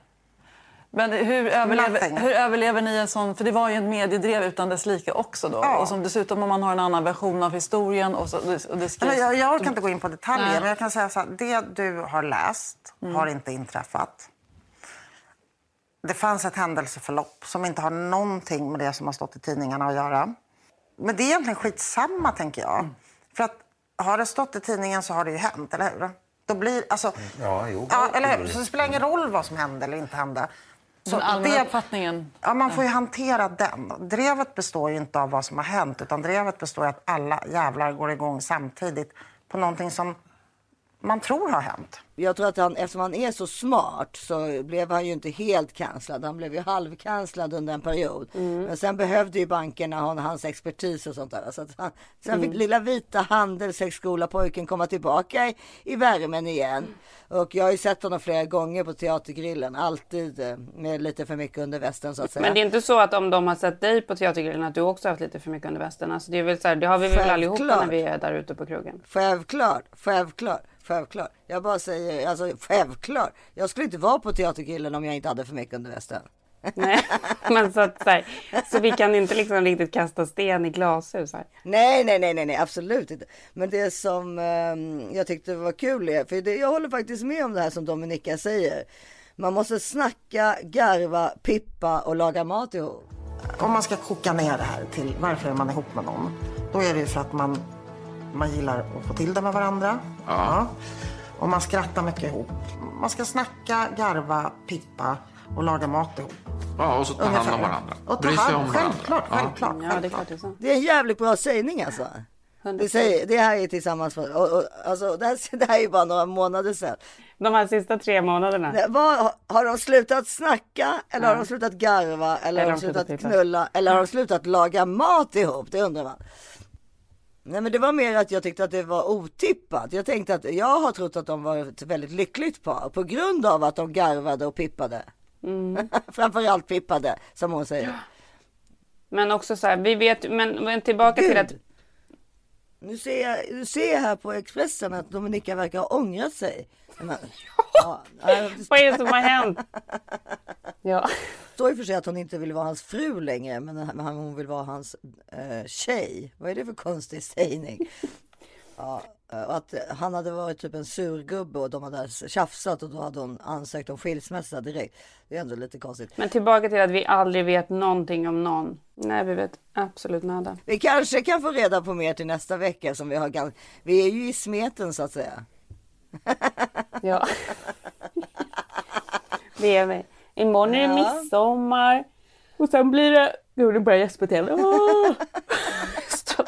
Speaker 21: Men hur överlever, hur överlever ni en sån... För det var ju en mediedrev utan dess like också då.
Speaker 16: Ja.
Speaker 21: Och som dessutom om man har en annan version av historien och, så, och det, skrivs...
Speaker 16: Jag, jag orkar inte gå in på detaljer,
Speaker 21: Nej.
Speaker 16: men jag kan säga så här. Det du har läst
Speaker 21: Mm.
Speaker 16: har inte inträffat. Det fanns ett händelseförlopp som inte har någonting med det som har stått i tidningarna att göra. Men det är egentligen skitsamma, tänker jag.
Speaker 21: Mm.
Speaker 16: För att har det stått i tidningen så har det ju hänt, eller hur? Då blir, alltså,
Speaker 15: Ja, jo.
Speaker 16: ja, eller hur? Så det spelar ingen roll vad som hände eller inte hände.
Speaker 21: Den allmänna
Speaker 16: det-
Speaker 21: uppfattningen...
Speaker 16: Ja, man får ju hantera den. Drevet består ju inte av vad som har hänt utan drevet består i att alla jävlar går igång samtidigt på någonting som man tror har hänt.
Speaker 2: Jag tror att han, eftersom han är så smart så blev han ju inte helt cancellad. Han blev ju halvcancellad under en period. Men sen behövde ju bankerna ha hans expertis och sånt där. Så att han, sen fick lilla vita handelshögskola pojken komma tillbaka i, i värmen igen. Och jag har ju sett honom flera gånger på Teatergrillen. Alltid eh, med lite för mycket under västen så att säga.
Speaker 1: Men det är inte så att om de har sett dig på Teatergrillen att du också har haft lite för mycket under västen. Alltså det, är väl så här, det har vi väl allihopa när vi är där ute på krogen.
Speaker 2: Självklart, självklart, självklart. Jag bara säger, alltså självklart. Jag skulle inte vara på Teatergrillen om jag inte hade för mycket under västen.
Speaker 1: Nej, men så att så, här, så vi kan inte liksom riktigt kasta sten i glashus här.
Speaker 2: Nej, nej, nej, nej, nej, absolut inte. Men det som ehm, jag tyckte var kul är, för det, jag håller faktiskt med om det här som Dominika säger. Man måste snacka, garva, pippa och laga mat ihop.
Speaker 16: Om man ska koka ner det här till varför är man ihop med någon, då är det ju för att man, man gillar att få till det med varandra. Ja. Och man skrattar mycket ihop. Man ska snacka, garva, pippa och laga mat ihop.
Speaker 17: Ja, och så ta hand om varandra.
Speaker 16: Och ta
Speaker 17: Bry sig
Speaker 16: hand,
Speaker 17: om varandra.
Speaker 16: självklart,
Speaker 17: Ja.
Speaker 16: självklart.
Speaker 1: Ja, det det är
Speaker 2: en jävligt bra sägning alltså. Det, säger, det här är tillsammans, för, och, och, alltså, det, här, det här är ju bara några månader sedan.
Speaker 1: De här sista tre månaderna.
Speaker 2: Nej, Vad, har- de slutat snacka eller har de slutat garva eller, har de slutat
Speaker 1: pippa?
Speaker 2: knulla eller har de slutat laga mat ihop? Det undrar man. Nej men det var mer att jag tyckte att det var otippat. Jag tänkte att jag har trott att de var ett väldigt lyckligt par på grund av att de garvade och pippade.
Speaker 1: Mm.
Speaker 2: Framförallt pippade som hon säger.
Speaker 1: Men också så här, vi vet, men, tillbaka till
Speaker 2: Gud.
Speaker 1: att
Speaker 2: Nu ser, jag, nu ser jag här på Expressen att Dominika verkar ha ångrat sig. Men, ja, det
Speaker 1: Vad är det som har hänt? Ja.
Speaker 2: står ju för sig att hon inte vill vara hans fru längre, men hon vill vara hans eh, tjej. Vad är det för konstig sägning? Ja, och att eh, han hade varit typ en surgubbe och de hade tjafsat och då hade hon ansökt om skilsmässa direkt. Det är ändå lite konstigt.
Speaker 1: Men tillbaka till att vi aldrig vet någonting om någon. Nej, vi vet absolut nada.
Speaker 2: Vi kanske kan få reda på mer till nästa vecka som vi har Vi är ju i smeten så att säga.
Speaker 1: Ja. Det är vi. Imorgon är det midsommar. Och sen blir det... Gud, nu börjar jag gäspa till.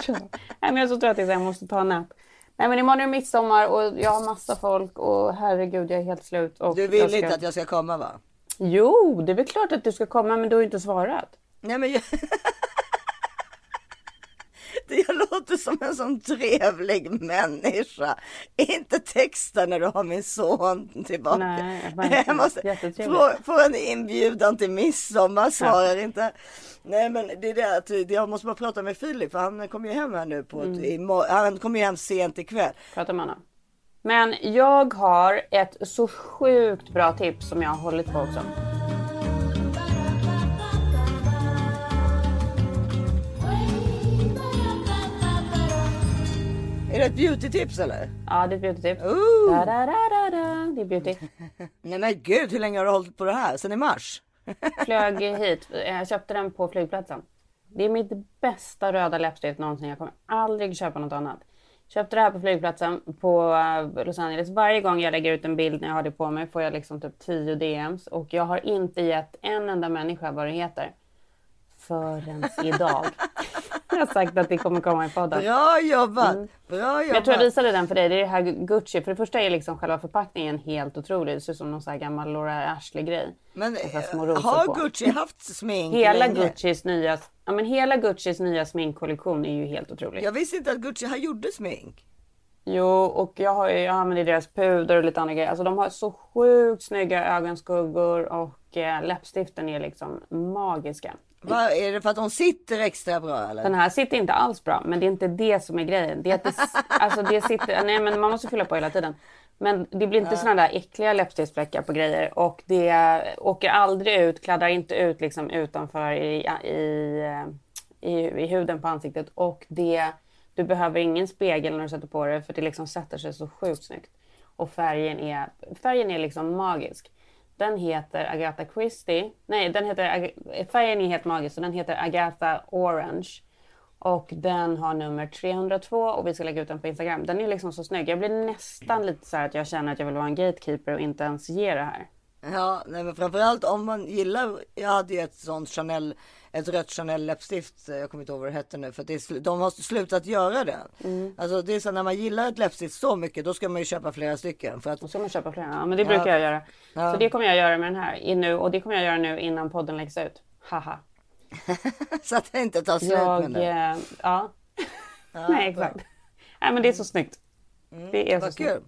Speaker 1: Nej, men jag är så trött jag måste ta en nap. Nej, men imorgon är det midsommar och jag har massa folk och herregud, jag är helt slut. Och
Speaker 2: Du vill
Speaker 1: ska-
Speaker 2: inte att jag ska komma va?
Speaker 1: Jo, det är väl klart att du ska komma, men du har inte svarat.
Speaker 2: Nej men jag... Låter som en sån trevlig människa. Inte texta när du har min son tillbaka.
Speaker 1: Nej,
Speaker 2: jag måste få, få en inbjudan till midsommar, svarar inte. Nej men det är det att jag måste bara prata med Filip för han kommer ju hem här nu på ett,
Speaker 1: Mm.
Speaker 2: imorgon- han kommer ju hem sent ikväll.
Speaker 1: Prata med honom. Men jag har ett så sjukt bra tips som jag har hållit på också.
Speaker 2: Är det ett beautytips eller?
Speaker 1: Ja, det är ett beautytips.
Speaker 2: Ooh.
Speaker 1: Da, da, da, da, da. Det är beauty.
Speaker 2: Nej men gud, hur länge har du hållit på det här? Sen i mars?
Speaker 1: Flög hit. Jag köpte den på flygplatsen. Det är mitt bästa röda läppstift någonsin. Jag kommer aldrig köpa något annat. Köpte det här på flygplatsen på eh, Los Angeles. Varje gång jag lägger ut en bild när jag har det på mig får jag liksom typ 10 DMs. Och jag har inte gett en enda människa vad det heter. Förrän idag. Jag har sagt att det kommer komma i podden.
Speaker 2: Bra jobbat!
Speaker 1: Mm.
Speaker 2: Bra jobbat!
Speaker 1: Jag tror jag visade den för dig. Det är det här Gucci. För det första är liksom själva förpackningen helt otrolig. Det ser ut som någon sån här gammal Laura Ashley-grej.
Speaker 2: Men
Speaker 1: rosor
Speaker 2: har
Speaker 1: på.
Speaker 2: Gucci haft smink
Speaker 1: Hela
Speaker 2: länge?
Speaker 1: Guccis nya, ja, men hela Guccis nya sminkkollektion är ju helt otrolig.
Speaker 2: Jag visste inte att Gucci har gjorde smink.
Speaker 1: Jo, och jag, har jag använder deras puder och lite andra grejer. Alltså de har så sjukt snygga ögonskuggor och eh, läppstiften är liksom magiska.
Speaker 2: Vad är det för att de sitter extra bra eller?
Speaker 1: Den här sitter inte alls bra, men det är inte det som är grejen. Det är att det, alltså det sitter, nej men man måste fylla på hela tiden. Men det blir inte
Speaker 2: Ja.
Speaker 1: sådana där äckliga läppstiftsfläckar på grejer och det åker aldrig ut, kladdar inte ut liksom utanför i, i, i, i huden på ansiktet och det, du behöver ingen spegel när du sätter på det för det liksom sätter sig så sjukt snyggt. Och färgen är, färgen är liksom magisk. Den heter Agatha Christie. Nej, den heter, färgen är helt magisk så den heter Agatha Orange. Och den har nummer 302 och vi ska lägga ut den på Instagram. Den är liksom så snygg. Jag blir nästan lite så här att jag känner att jag vill vara en gatekeeper och inte ens ge det här.
Speaker 2: Ja, nej, men framförallt om man gillar, jag hade ju ett sånt Chanel, ett rött Chanel läppstift, jag kommer inte ihåg vad det hette nu, för det är, de har slutat göra det.
Speaker 1: Mm.
Speaker 2: Alltså det är så när man gillar ett läppstift så mycket, då ska man ju köpa flera stycken. För att...
Speaker 1: Då ska man köpa flera, ja men det brukar jag göra.
Speaker 2: Ja.
Speaker 1: Så det kommer jag göra med den här nu och det kommer jag göra nu innan podden läggs ut. Haha.
Speaker 2: så att det inte tar slut
Speaker 1: Jag,
Speaker 2: det.
Speaker 1: eh, ja.
Speaker 2: Ja,
Speaker 1: Nej exakt. Nej men det är så snyggt. det är så
Speaker 2: vad
Speaker 1: snyggt.
Speaker 2: kul.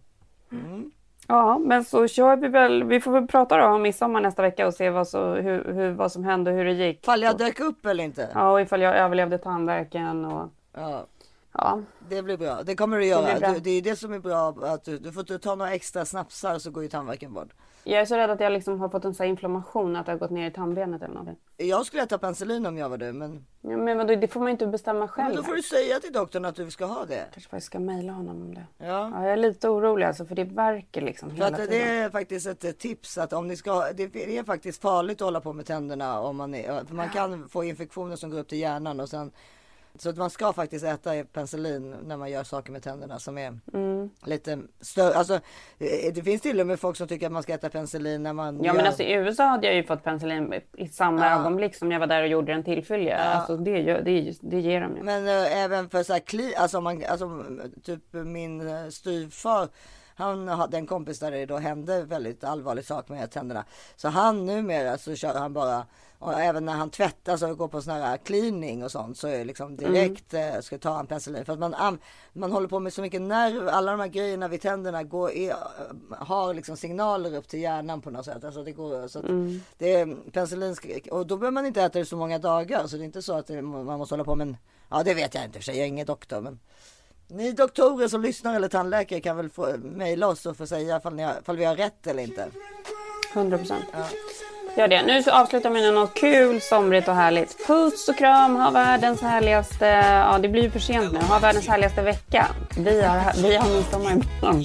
Speaker 2: Mm.
Speaker 1: Ja, men så kör vi väl. Vi får väl prata då om midsommar nästa vecka och se vad, så, hur, hur, vad som hände och hur det gick.
Speaker 2: Ifall jag dök upp eller inte.
Speaker 1: Ja, och ifall jag överlevde tandvärken och
Speaker 2: Ja.
Speaker 1: ja.
Speaker 2: Det blir bra, det kommer du göra. Det, det är det som är bra, att du, du får ta några extra snapsar så går ju tandvärken bort.
Speaker 1: Jag är så rädd att jag liksom har fått en sån inflammation, att det har gått ner i tandbenet eller någonting.
Speaker 2: Jag skulle ta penicillin om jag var du, men,
Speaker 1: Ja, men vadå, det får man ju inte bestämma
Speaker 2: men
Speaker 1: själv.
Speaker 2: då får du säga till doktorn att du ska ha det.
Speaker 1: kanske faktiskt ska mejla honom om det.
Speaker 2: Ja.
Speaker 1: Ja, jag är lite orolig alltså, för det verkar liksom
Speaker 2: För
Speaker 1: hela
Speaker 2: att det
Speaker 1: tiden.
Speaker 2: är faktiskt ett eh, tips att om ni ska, det är faktiskt farligt att hålla på med tänderna om man är, för man kan få infektioner som går upp till hjärnan och sen så att man ska faktiskt äta penicillin när man gör saker med tänderna som är
Speaker 1: Mm.
Speaker 2: lite större. Alltså eh, det finns till och med folk som tycker att man ska äta penicillin när man
Speaker 1: Ja
Speaker 2: gör...
Speaker 1: men alltså i USA hade jag ju fått penicillin i samma
Speaker 2: Ja.
Speaker 1: ögonblick som jag var där och gjorde en tillfyllja.
Speaker 2: Ja.
Speaker 1: Alltså det, det, det ger de ju.
Speaker 2: Men eh, även för så här kli, alltså, man, alltså typ min uh, styvfar, han hade en kompis där det då hände väldigt allvarlig sak med tänderna. Så han numera så kör han bara, och även när han tvättar så går på sån här cleaning och sånt så är det liksom direkt eh, ska ta en penicillin. För att man, man håller på med så mycket nerv, alla de här grejerna vid tänderna går, är, har liksom signaler upp till hjärnan på något sätt. Alltså det går, så
Speaker 1: Mm.
Speaker 2: det är penicillin och då behöver man inte äta det så många dagar. Så det är inte så att det, man måste hålla på med en, ja det vet jag inte i och för sig, jag är ingen doktor men ni doktorer som lyssnar eller tandläkare kan väl få mejla oss och få säga ifall, ni har, ifall vi har rätt eller inte.
Speaker 1: 100 procent. Gör det. Nu så avslutar vi med något kul, somrigt och härligt. Puss och kram, ha världens härligaste... Ja, det blir ju för sent nu. Ha världens härligaste vecka. Vi har, vi har midsommar imorgon.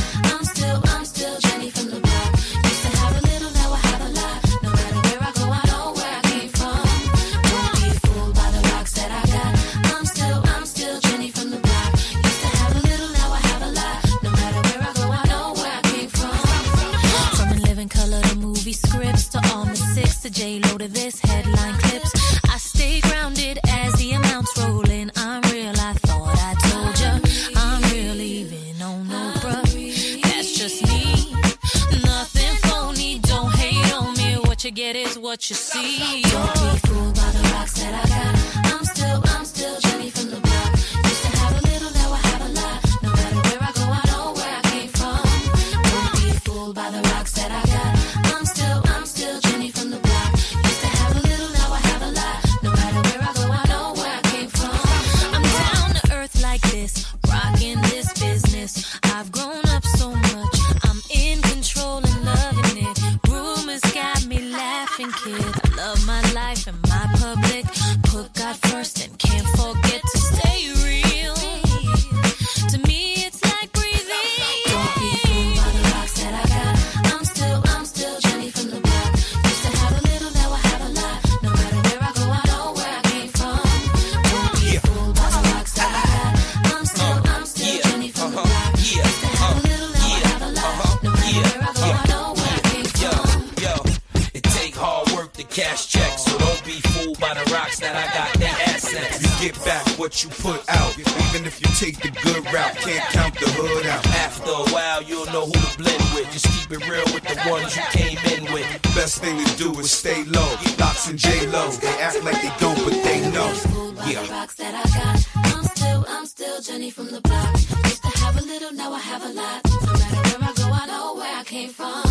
Speaker 17: Ones you came in with.
Speaker 22: Best thing to do is stay low. Locks and J-Lo, they act like they don't, but they know. Yeah.
Speaker 23: I got. I'm still, I'm still Jenny from the block. Used to have a little, now I have a lot. No matter where I go, I know where I came from.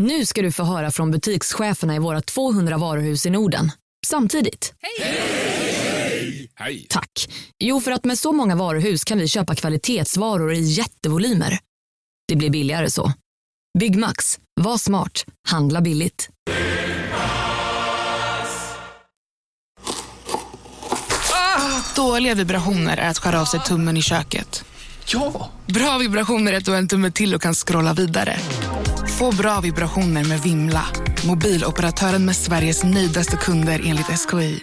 Speaker 24: Nu ska du få höra från butikscheferna i våra 200 varuhus i Norden. Samtidigt.
Speaker 25: Hej!
Speaker 24: Tack. Jo, för att med så många varuhus kan vi köpa kvalitetsvaror i jättevolymer. Det blir billigare så. Byggmax. Var smart. Handla billigt.
Speaker 26: Dåliga vibrationer är att skära av sig tummen i köket.
Speaker 27: Ja!
Speaker 26: Bra vibrationer är ett och en tumme till och kan scrolla vidare. Få bra vibrationer med Vimla. Mobiloperatören med Sveriges nöjdaste kunder enligt SKI.